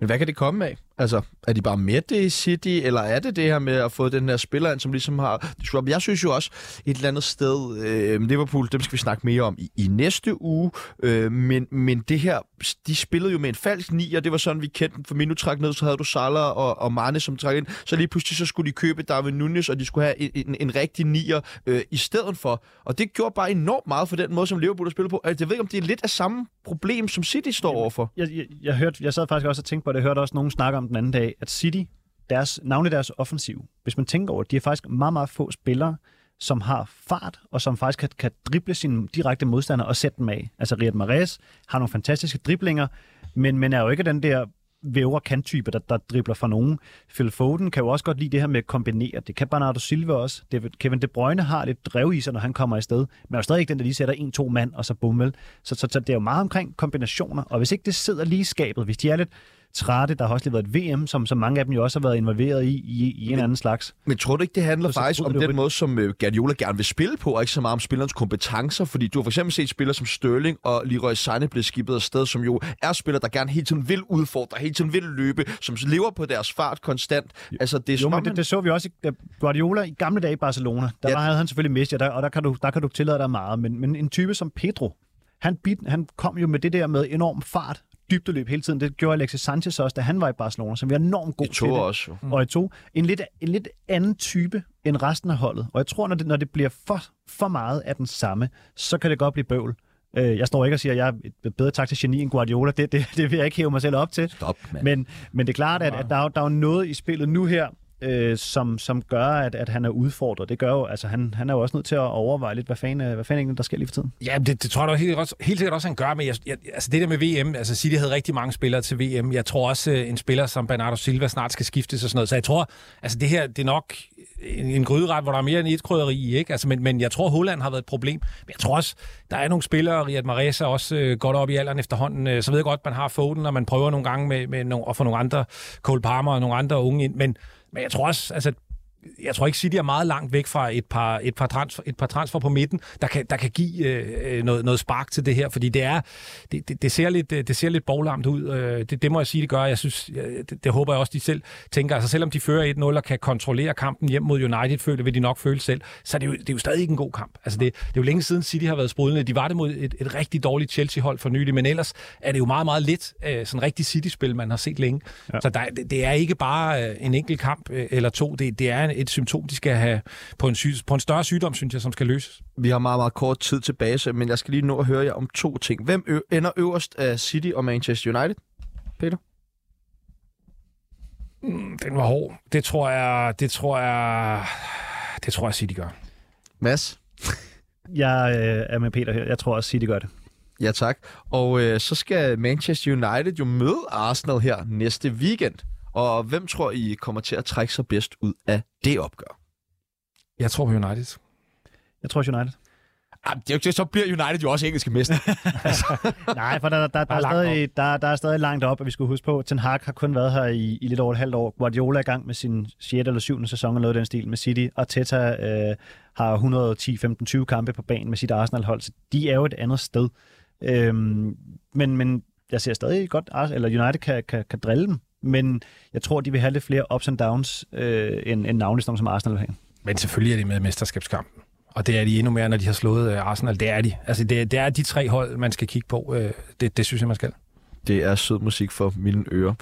Men hvad kan det komme af? Altså, er de bare med det i City, eller er det det her med at få den her spiller ind, som ligesom har... Jeg synes jo også et eller andet sted, øh, Liverpool, dem skal vi snakke mere om i, i næste uge, øh, men, men det her, de spillede jo med en falsk nier, det var sådan, vi kendte dem, for nu trak ned, så havde du Salah og, og Mane, som trak ind, så lige pludselig så skulle de købe Darwin Nunez, og de skulle have en, en, en rigtig nier øh, i stedet for, og det gjorde bare enormt meget for den måde, som Liverpool har spillet på. Altså, jeg ved ikke, om det er lidt af samme problem, som City står overfor. Jeg, jeg, jeg, hørte, jeg sad faktisk også og tænkte på det, jeg hørte også nogen snakke om den anden dag, at City, deres, navnlig deres offensiv, hvis man tænker over at de er faktisk meget, meget få spillere, som har fart, og som faktisk kan, kan drible sine direkte modstandere og sætte dem af. Altså Riyad Mahrez har nogle fantastiske driblinger, men, men er jo ikke den der væver kanttype, der, der dribler fra nogen. Phil Foden kan jo også godt lide det her med at kombinere. Det kan Bernardo Silva også. Det, Kevin De Bruyne har lidt drev i sig, når han kommer afsted. Men er jo stadig ikke den, der lige sætter en-to mand, og så bummel. Så, så, så det er jo meget omkring kombinationer. Og hvis ikke det sidder lige i skabet, hvis de er lidt trætte, der har også lige været et VM, som, som mange af dem jo også har været involveret i, i, i en eller anden slags. Men tror du ikke, det handler Så- så faktisk om den måde, som øh, Guardiola gerne vil spille på, og ikke så meget om spillerens kompetencer? Fordi du har for eksempel set spillere som Sterling og Leroy Sané blive skibet afsted, som jo er spillere, der gerne hele tiden vil udfordre, hele tiden vil løbe, som lever på deres fart konstant. Altså, det er Jo, men det, det så vi også i da Guardiola i gamle dage i Barcelona. Der Ja. havde han selvfølgelig Messi, og der, og der kan, du, der kan du tillade dig meget. Men, men en type som Pedro, han, bit, han kom jo med det der med enorm fart, dybdeløb hele tiden. Det gjorde Alexis Sanchez også, da han var i Barcelona, som var enormt god det til tog det. også jo. Og i to, en lidt, en lidt anden type end resten af holdet. Og jeg tror, når det, når det bliver for, for meget af den samme, så kan det godt blive bøvl. Øh, Jeg står ikke og siger, at jeg er et bedre taktisk geni end Guardiola. Det, det, det vil jeg ikke hæve mig selv op til. Stop. Men, men det er klart, at, at der, er, der er noget i spillet nu her, øh, som, som gør, at, at han er udfordret. Det gør jo, altså han, han er jo også nødt til at overveje lidt, hvad fanden, øh, hvad fanden der sker lige for tiden. Ja, det, det tror jeg da helt, også, helt sikkert også, han gør, men jeg, jeg, altså det der med VM, altså City havde rigtig mange spillere til VM. Jeg tror også, øh, en spiller som Bernardo Silva snart skal skiftes og sådan noget. Så jeg tror, altså det her, det er nok en, en gryderet, hvor der er mere end et krydderi i, ikke? Altså, men, men jeg tror, Holland har været et problem. Men jeg tror også, der er nogle spillere, Riyad Mahrez er også øh, godt op i alderen efterhånden. Øh, så ved jeg godt, man har Foden, og man prøver nogle gange med, med nogle, at få nogle andre, Cole Palmer og nogle andre unge ind. Men, men jeg tror også, altså jeg tror ikke, City er meget langt væk fra et par, et par, transfer, et par transfer på midten, der kan, der kan give øh, noget, noget spark til det her, fordi det er det, det, det ser lidt det ser lidt boglamt ud. Øh, det, det må jeg sige, det gør. Jeg synes, øh, det, det håber jeg også, de selv tænker. Altså selvom de fører 1-0 og kan kontrollere kampen hjem mod United, føler vil de nok føle selv, så er det jo, det er jo stadig ikke en god kamp. Altså det, det er jo længe siden City har været sprudlende. De var det mod et, et rigtig dårligt Chelsea-hold for nylig, men ellers er det jo meget, meget lidt øh, sådan rigtig City-spil, man har set længe. Ja. Så der, det, det er ikke bare øh, en enkelt kamp øh, eller to. Det, det er et symptom, de skal have på en, syg, på en større sygdom, synes jeg, som skal løses. Vi har meget, meget kort tid tilbage, men jeg skal lige nå at høre jer om to ting. Hvem ø- ender øverst af City og Manchester United? Peter? Den var hård. Det tror jeg, det tror jeg, det tror jeg, City gør. Mads? Jeg øh, er med Peter her. Jeg tror også, City gør det. Ja, tak. Og øh, så skal Manchester United jo møde Arsenal her næste weekend. Og hvem tror I kommer til at trække sig bedst ud af det opgør? Jeg tror på United. Jeg tror United. Jamen, det er jo ikke, så bliver United jo også engelske mester. Nej, for der, der, der, der, er stadig, der, der er stadig langt op, og vi skulle huske på, at Ten Hag har kun været her i, i lidt over et halvt år. Guardiola er i gang med sin 6. eller 7. sæson eller noget den stil med City, og Teta øh, har 110, 15, 20 kampe på banen med sit Arsenal-hold, så de er jo et andet sted. Øhm, men, men jeg ser stadig godt, eller United kan, kan, kan drille dem, men jeg tror, de vil have lidt flere ups and downs, øh, end, end navnlig som Arsenal vil have. Men selvfølgelig er de med i mesterskabskampen. Og det er de endnu mere, når de har slået øh, Arsenal. Det er de. Altså, det, det er de tre hold, man skal kigge på. Øh, det, det synes jeg, man skal. Det er sød musik for mine ører.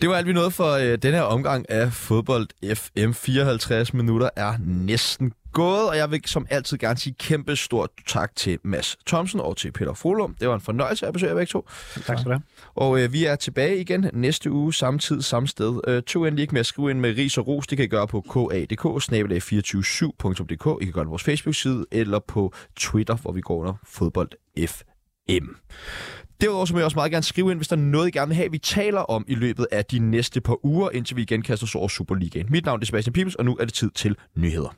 Det var alt, vi nåede for øh, den her omgang af Fodbold FM. 54 minutter er næsten gået, og jeg vil som altid gerne sige kæmpe stort tak til Mads Thomsen og til Peter Frohlum. Det var en fornøjelse at besøge jer begge to. Tak skal du have. Og øh, vi er tilbage igen næste uge, samme tid, samme sted. Øh, to endelig ikke med at skrive ind med ris og ros. Det kan I gøre på kadk 247dk I kan gøre det på vores Facebook-side eller på Twitter, hvor vi går under fodbold FM. Derudover så må jeg også meget gerne skrive ind, hvis der er noget, I gerne vil have, vi taler om i løbet af de næste par uger, indtil vi igen kaster os over Superligaen. Mit navn er Sebastian Pibels, og nu er det tid til nyheder.